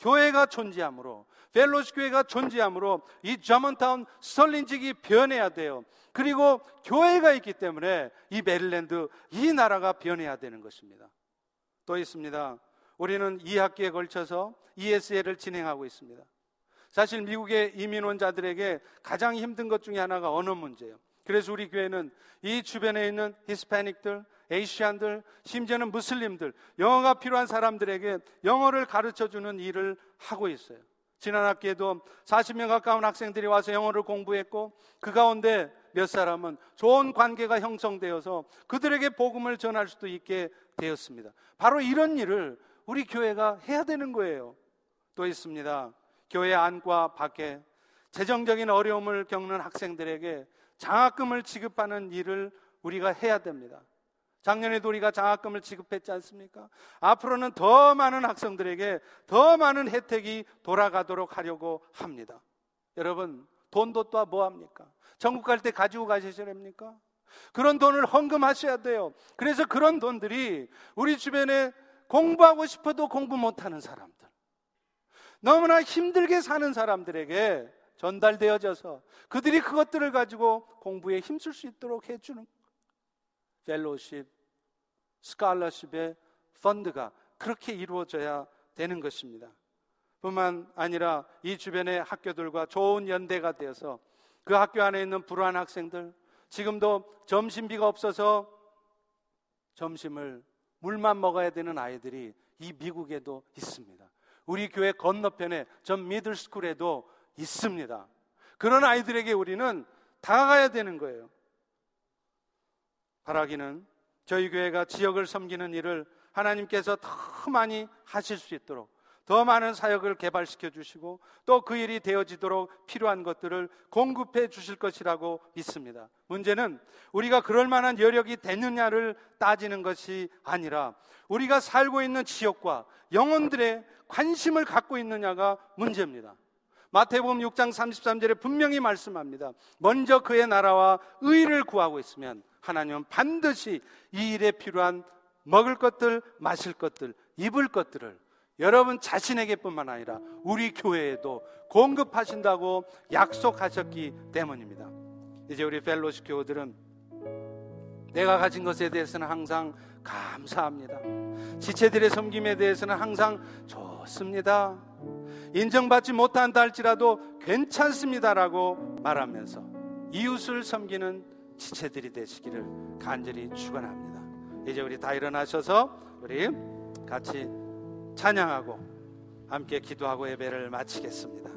교회가 존재함으로 펠로시 교회가 존재함으로 이 저먼타운 설린직이 변해야 돼요. 그리고 교회가 있기 때문에 이 메릴랜드 이 나라가 변해야 되는 것입니다. 또 있습니다. 우리는 2학기에 걸쳐서 ESL을 진행하고 있습니다. 사실 미국의 이민원자들에게 가장 힘든 것 중에 하나가 언어 문제예요. 그래서 우리 교회는 이 주변에 있는 히스패닉들, 에이시안들, 심지어는 무슬림들, 영어가 필요한 사람들에게 영어를 가르쳐 주는 일을 하고 있어요. 지난 학기에도 40명 가까운 학생들이 와서 영어를 공부했고 그 가운데 몇 사람은 좋은 관계가 형성되어서 그들에게 복음을 전할 수도 있게 되었습니다. 바로 이런 일을 우리 교회가 해야 되는 거예요. 또 있습니다. 교회 안과 밖에 재정적인 어려움을 겪는 학생들에게 장학금을 지급하는 일을 우리가 해야 됩니다. 작년에도 우리가 장학금을 지급했지 않습니까? 앞으로는 더 많은 학생들에게 더 많은 혜택이 돌아가도록 하려고 합니다. 여러분, 돈도 또 뭐 합니까? 전국 갈 때 가지고 가시려합니까? 그런 돈을 헌금하셔야 돼요. 그래서 그런 돈들이 우리 주변에 공부하고 싶어도 공부 못하는 사람들, 너무나 힘들게 사는 사람들에게 전달되어져서 그들이 그것들을 가지고 공부에 힘쓸 수 있도록 해주는 펠로십, 스칼러십의 펀드가 그렇게 이루어져야 되는 것입니다. 뿐만 아니라 이 주변의 학교들과 좋은 연대가 되어서 그 학교 안에 있는 불우한 학생들, 지금도 점심비가 없어서 점심을 물만 먹어야 되는 아이들이 이 미국에도 있습니다. 우리 교회 건너편에 전 미들스쿨에도 있습니다. 그런 아이들에게 우리는 다가가야 되는 거예요. 바라기는 저희 교회가 지역을 섬기는 일을 하나님께서 더 많이 하실 수 있도록 더 많은 사역을 개발시켜 주시고 또 그 일이 되어지도록 필요한 것들을 공급해 주실 것이라고 믿습니다. 문제는 우리가 그럴 만한 여력이 되느냐를 따지는 것이 아니라 우리가 살고 있는 지역과 영혼들의 관심을 갖고 있느냐가 문제입니다. 마태복음 6장 33절에 분명히 말씀합니다. 먼저 그의 나라와 의를 구하고 있으면 하나님은 반드시 이 일에 필요한 먹을 것들, 마실 것들, 입을 것들을 여러분 자신에게뿐만 아니라 우리 교회에도 공급하신다고 약속하셨기 때문입니다. 이제 우리 펠로시 교우들은 내가 가진 것에 대해서는 항상 감사합니다. 지체들의 섬김에 대해서는 항상 좋습니다. 인정받지 못한다 할지라도 괜찮습니다라고 말하면서 이웃을 섬기는 지체들이 되시기를 간절히 축원합니다. 이제 우리 다 일어나셔서 우리 같이 찬양하고 함께 기도하고 예배를 마치겠습니다.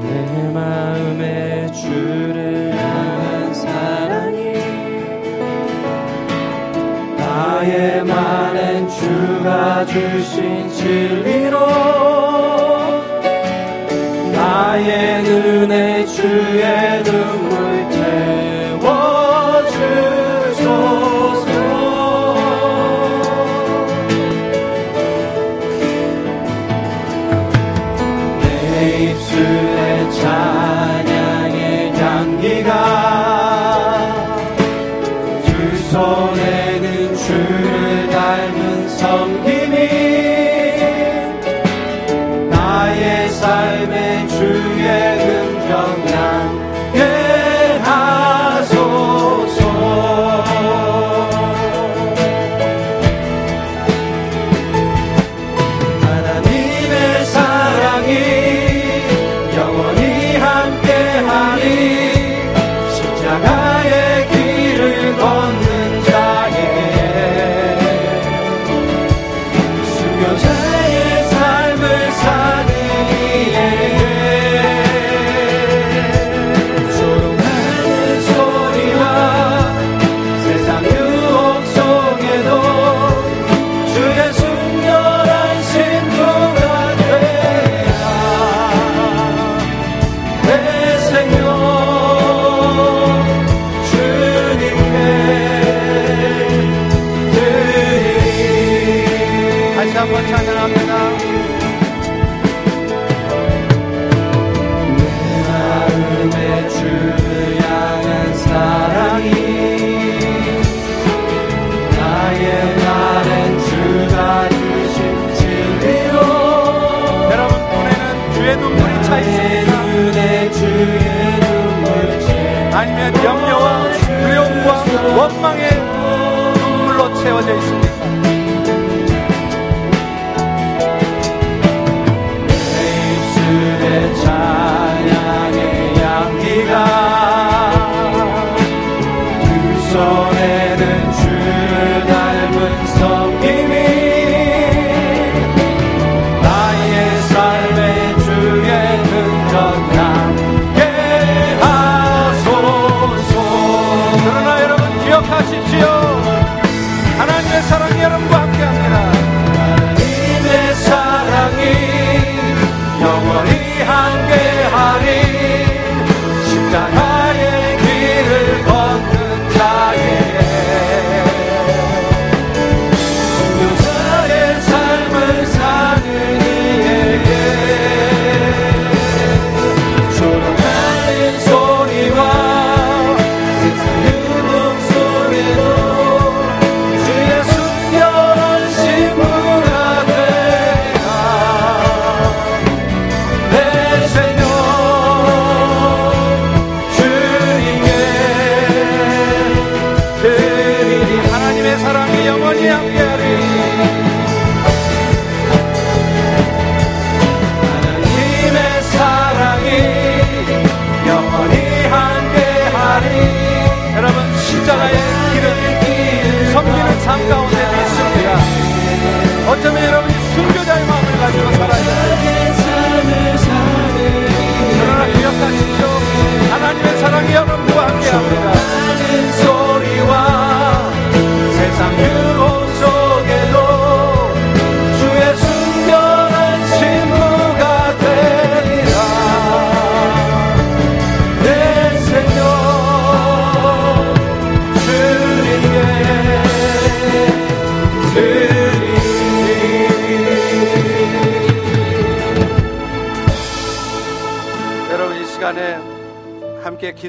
내 마음에 주를 향한 사랑이 나의 말엔 주가 주신 진리로 나의 은혜 주의 눈 채워져 있습니까?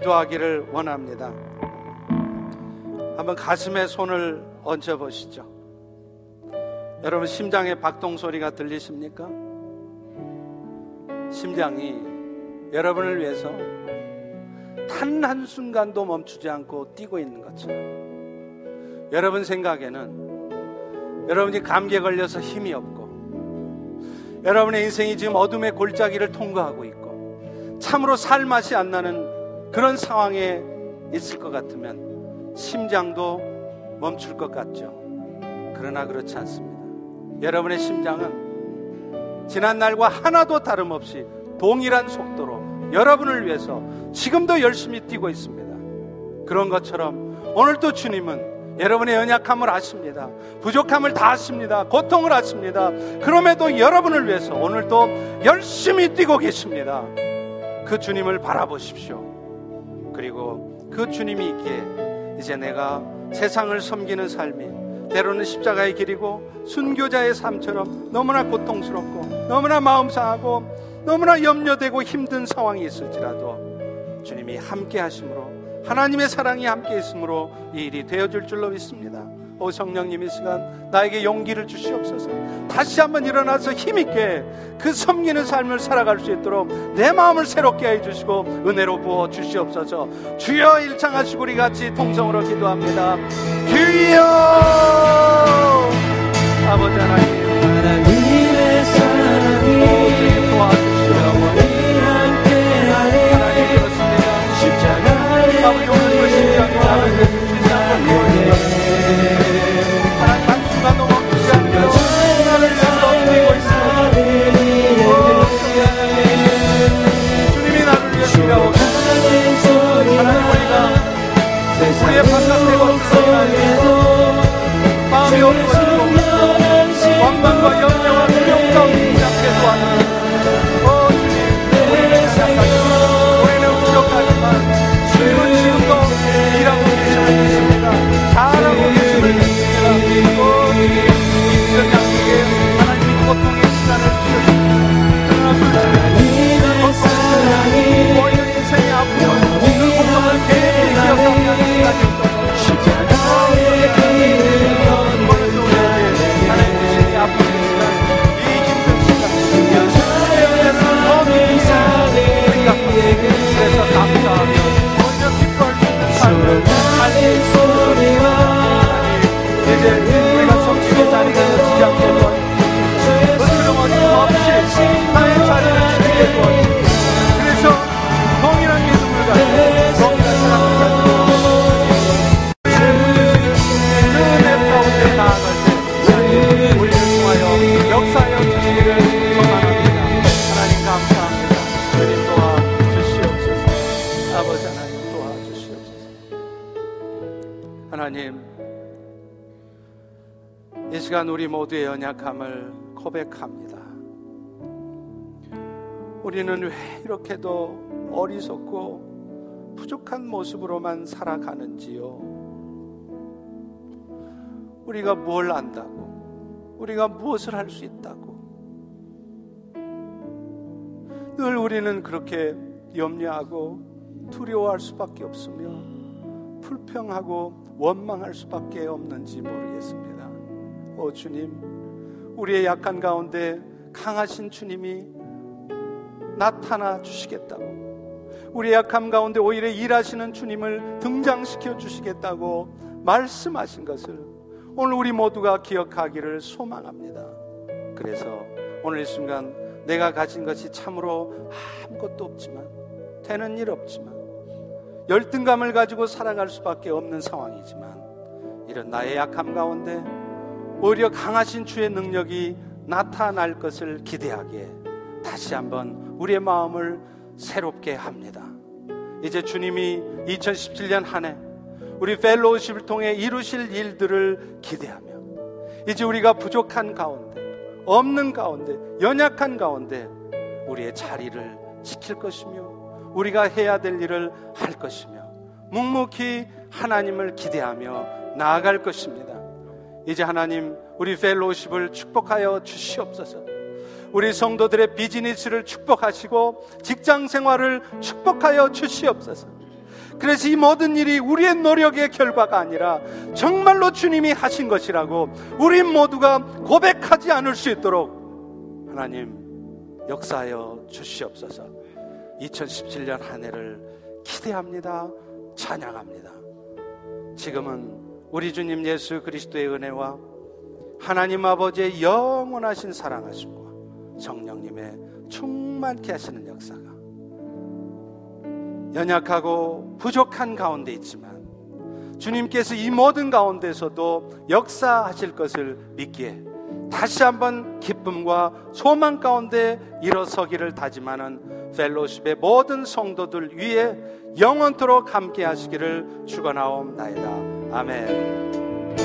기도하기를 원합니다. 한번 가슴에 손을 얹어 보시죠. 여러분 심장의 박동 소리가 들리십니까? 심장이 여러분을 위해서 단 한 순간도 멈추지 않고 뛰고 있는 것처럼 여러분 생각에는 여러분이 감기에 걸려서 힘이 없고 여러분의 인생이 지금 어둠의 골짜기를 통과하고 있고 참으로 살 맛이 안 나는 그런 상황에 있을 것 같으면 심장도 멈출 것 같죠. 그러나 그렇지 않습니다. 여러분의 심장은 지난 날과 하나도 다름없이 동일한 속도로 여러분을 위해서 지금도 열심히 뛰고 있습니다. 그런 것처럼 오늘도 주님은 여러분의 연약함을 아십니다. 부족함을 다 아십니다. 고통을 아십니다. 그럼에도 여러분을 위해서 오늘도 열심히 뛰고 계십니다. 그 주님을 바라보십시오. 그리고 그 주님이 있기에 이제 내가 세상을 섬기는 삶이 때로는 십자가의 길이고 순교자의 삶처럼 너무나 고통스럽고 너무나 마음 상하고 너무나 염려되고 힘든 상황이 있을지라도 주님이 함께 하심으로 하나님의 사랑이 함께 있으므로 이 일이 되어줄 줄로 믿습니다. 오 성령님 이 시간 나에게 용기를 주시옵소서. 다시 한번 일어나서 힘있게 그 섬기는 삶을 살아갈 수 있도록 내 마음을 새롭게 해주시고 은혜로 부어 주시옵소서. 주여 일창하시고 우리 같이 통성으로 기도합니다. 주여 아버지 하나님 연약함을 고백합니다. 우리는 왜 이렇게도 어리석고 부족한 모습으로만 살아가는지요? 우리가 뭘 안다고? 우리가 무엇을 할 수 있다고? 늘 우리는 그렇게 염려하고 두려워할 수밖에 없으며 불평하고 원망할 수밖에 없는지 모르겠습니다. 오 주님, 우리의 약한 가운데 강하신 주님이 나타나 주시겠다고, 우리의 약함 가운데 오히려 일하시는 주님을 등장시켜 주시겠다고 말씀하신 것을 오늘 우리 모두가 기억하기를 소망합니다. 그래서 오늘 이 순간 내가 가진 것이 참으로 아무것도 없지만 되는 일 없지만 열등감을 가지고 살아갈 수밖에 없는 상황이지만 이런 나의 약함 가운데 오히려 강하신 주의 능력이 나타날 것을 기대하기에 다시 한번 우리의 마음을 새롭게 합니다. 이제 주님이 2017년 한 해 우리 펠로우십을 통해 이루실 일들을 기대하며 이제 우리가 부족한 가운데 없는 가운데 연약한 가운데 우리의 자리를 지킬 것이며 우리가 해야 될 일을 할 것이며 묵묵히 하나님을 기대하며 나아갈 것입니다. 이제 하나님 우리 펠로우십을 축복하여 주시옵소서. 우리 성도들의 비즈니스를 축복하시고 직장 생활을 축복하여 주시옵소서. 그래서 이 모든 일이 우리의 노력의 결과가 아니라 정말로 주님이 하신 것이라고 우리 모두가 고백하지 않을 수 있도록 하나님 역사하여 주시옵소서. 2017년 한 해를 기대합니다. 찬양합니다. 지금은 우리 주님 예수 그리스도의 은혜와 하나님 아버지의 영원하신 사랑하심과 성령님의 충만케 하시는 역사가 연약하고 부족한 가운데 있지만 주님께서 이 모든 가운데서도 역사하실 것을 믿기에 다시 한번 기쁨과 소망 가운데 일어서기를 다짐하는 펠로십의 모든 성도들 위에 영원토록 함께 하시기를 축원하옵나이다. 아멘.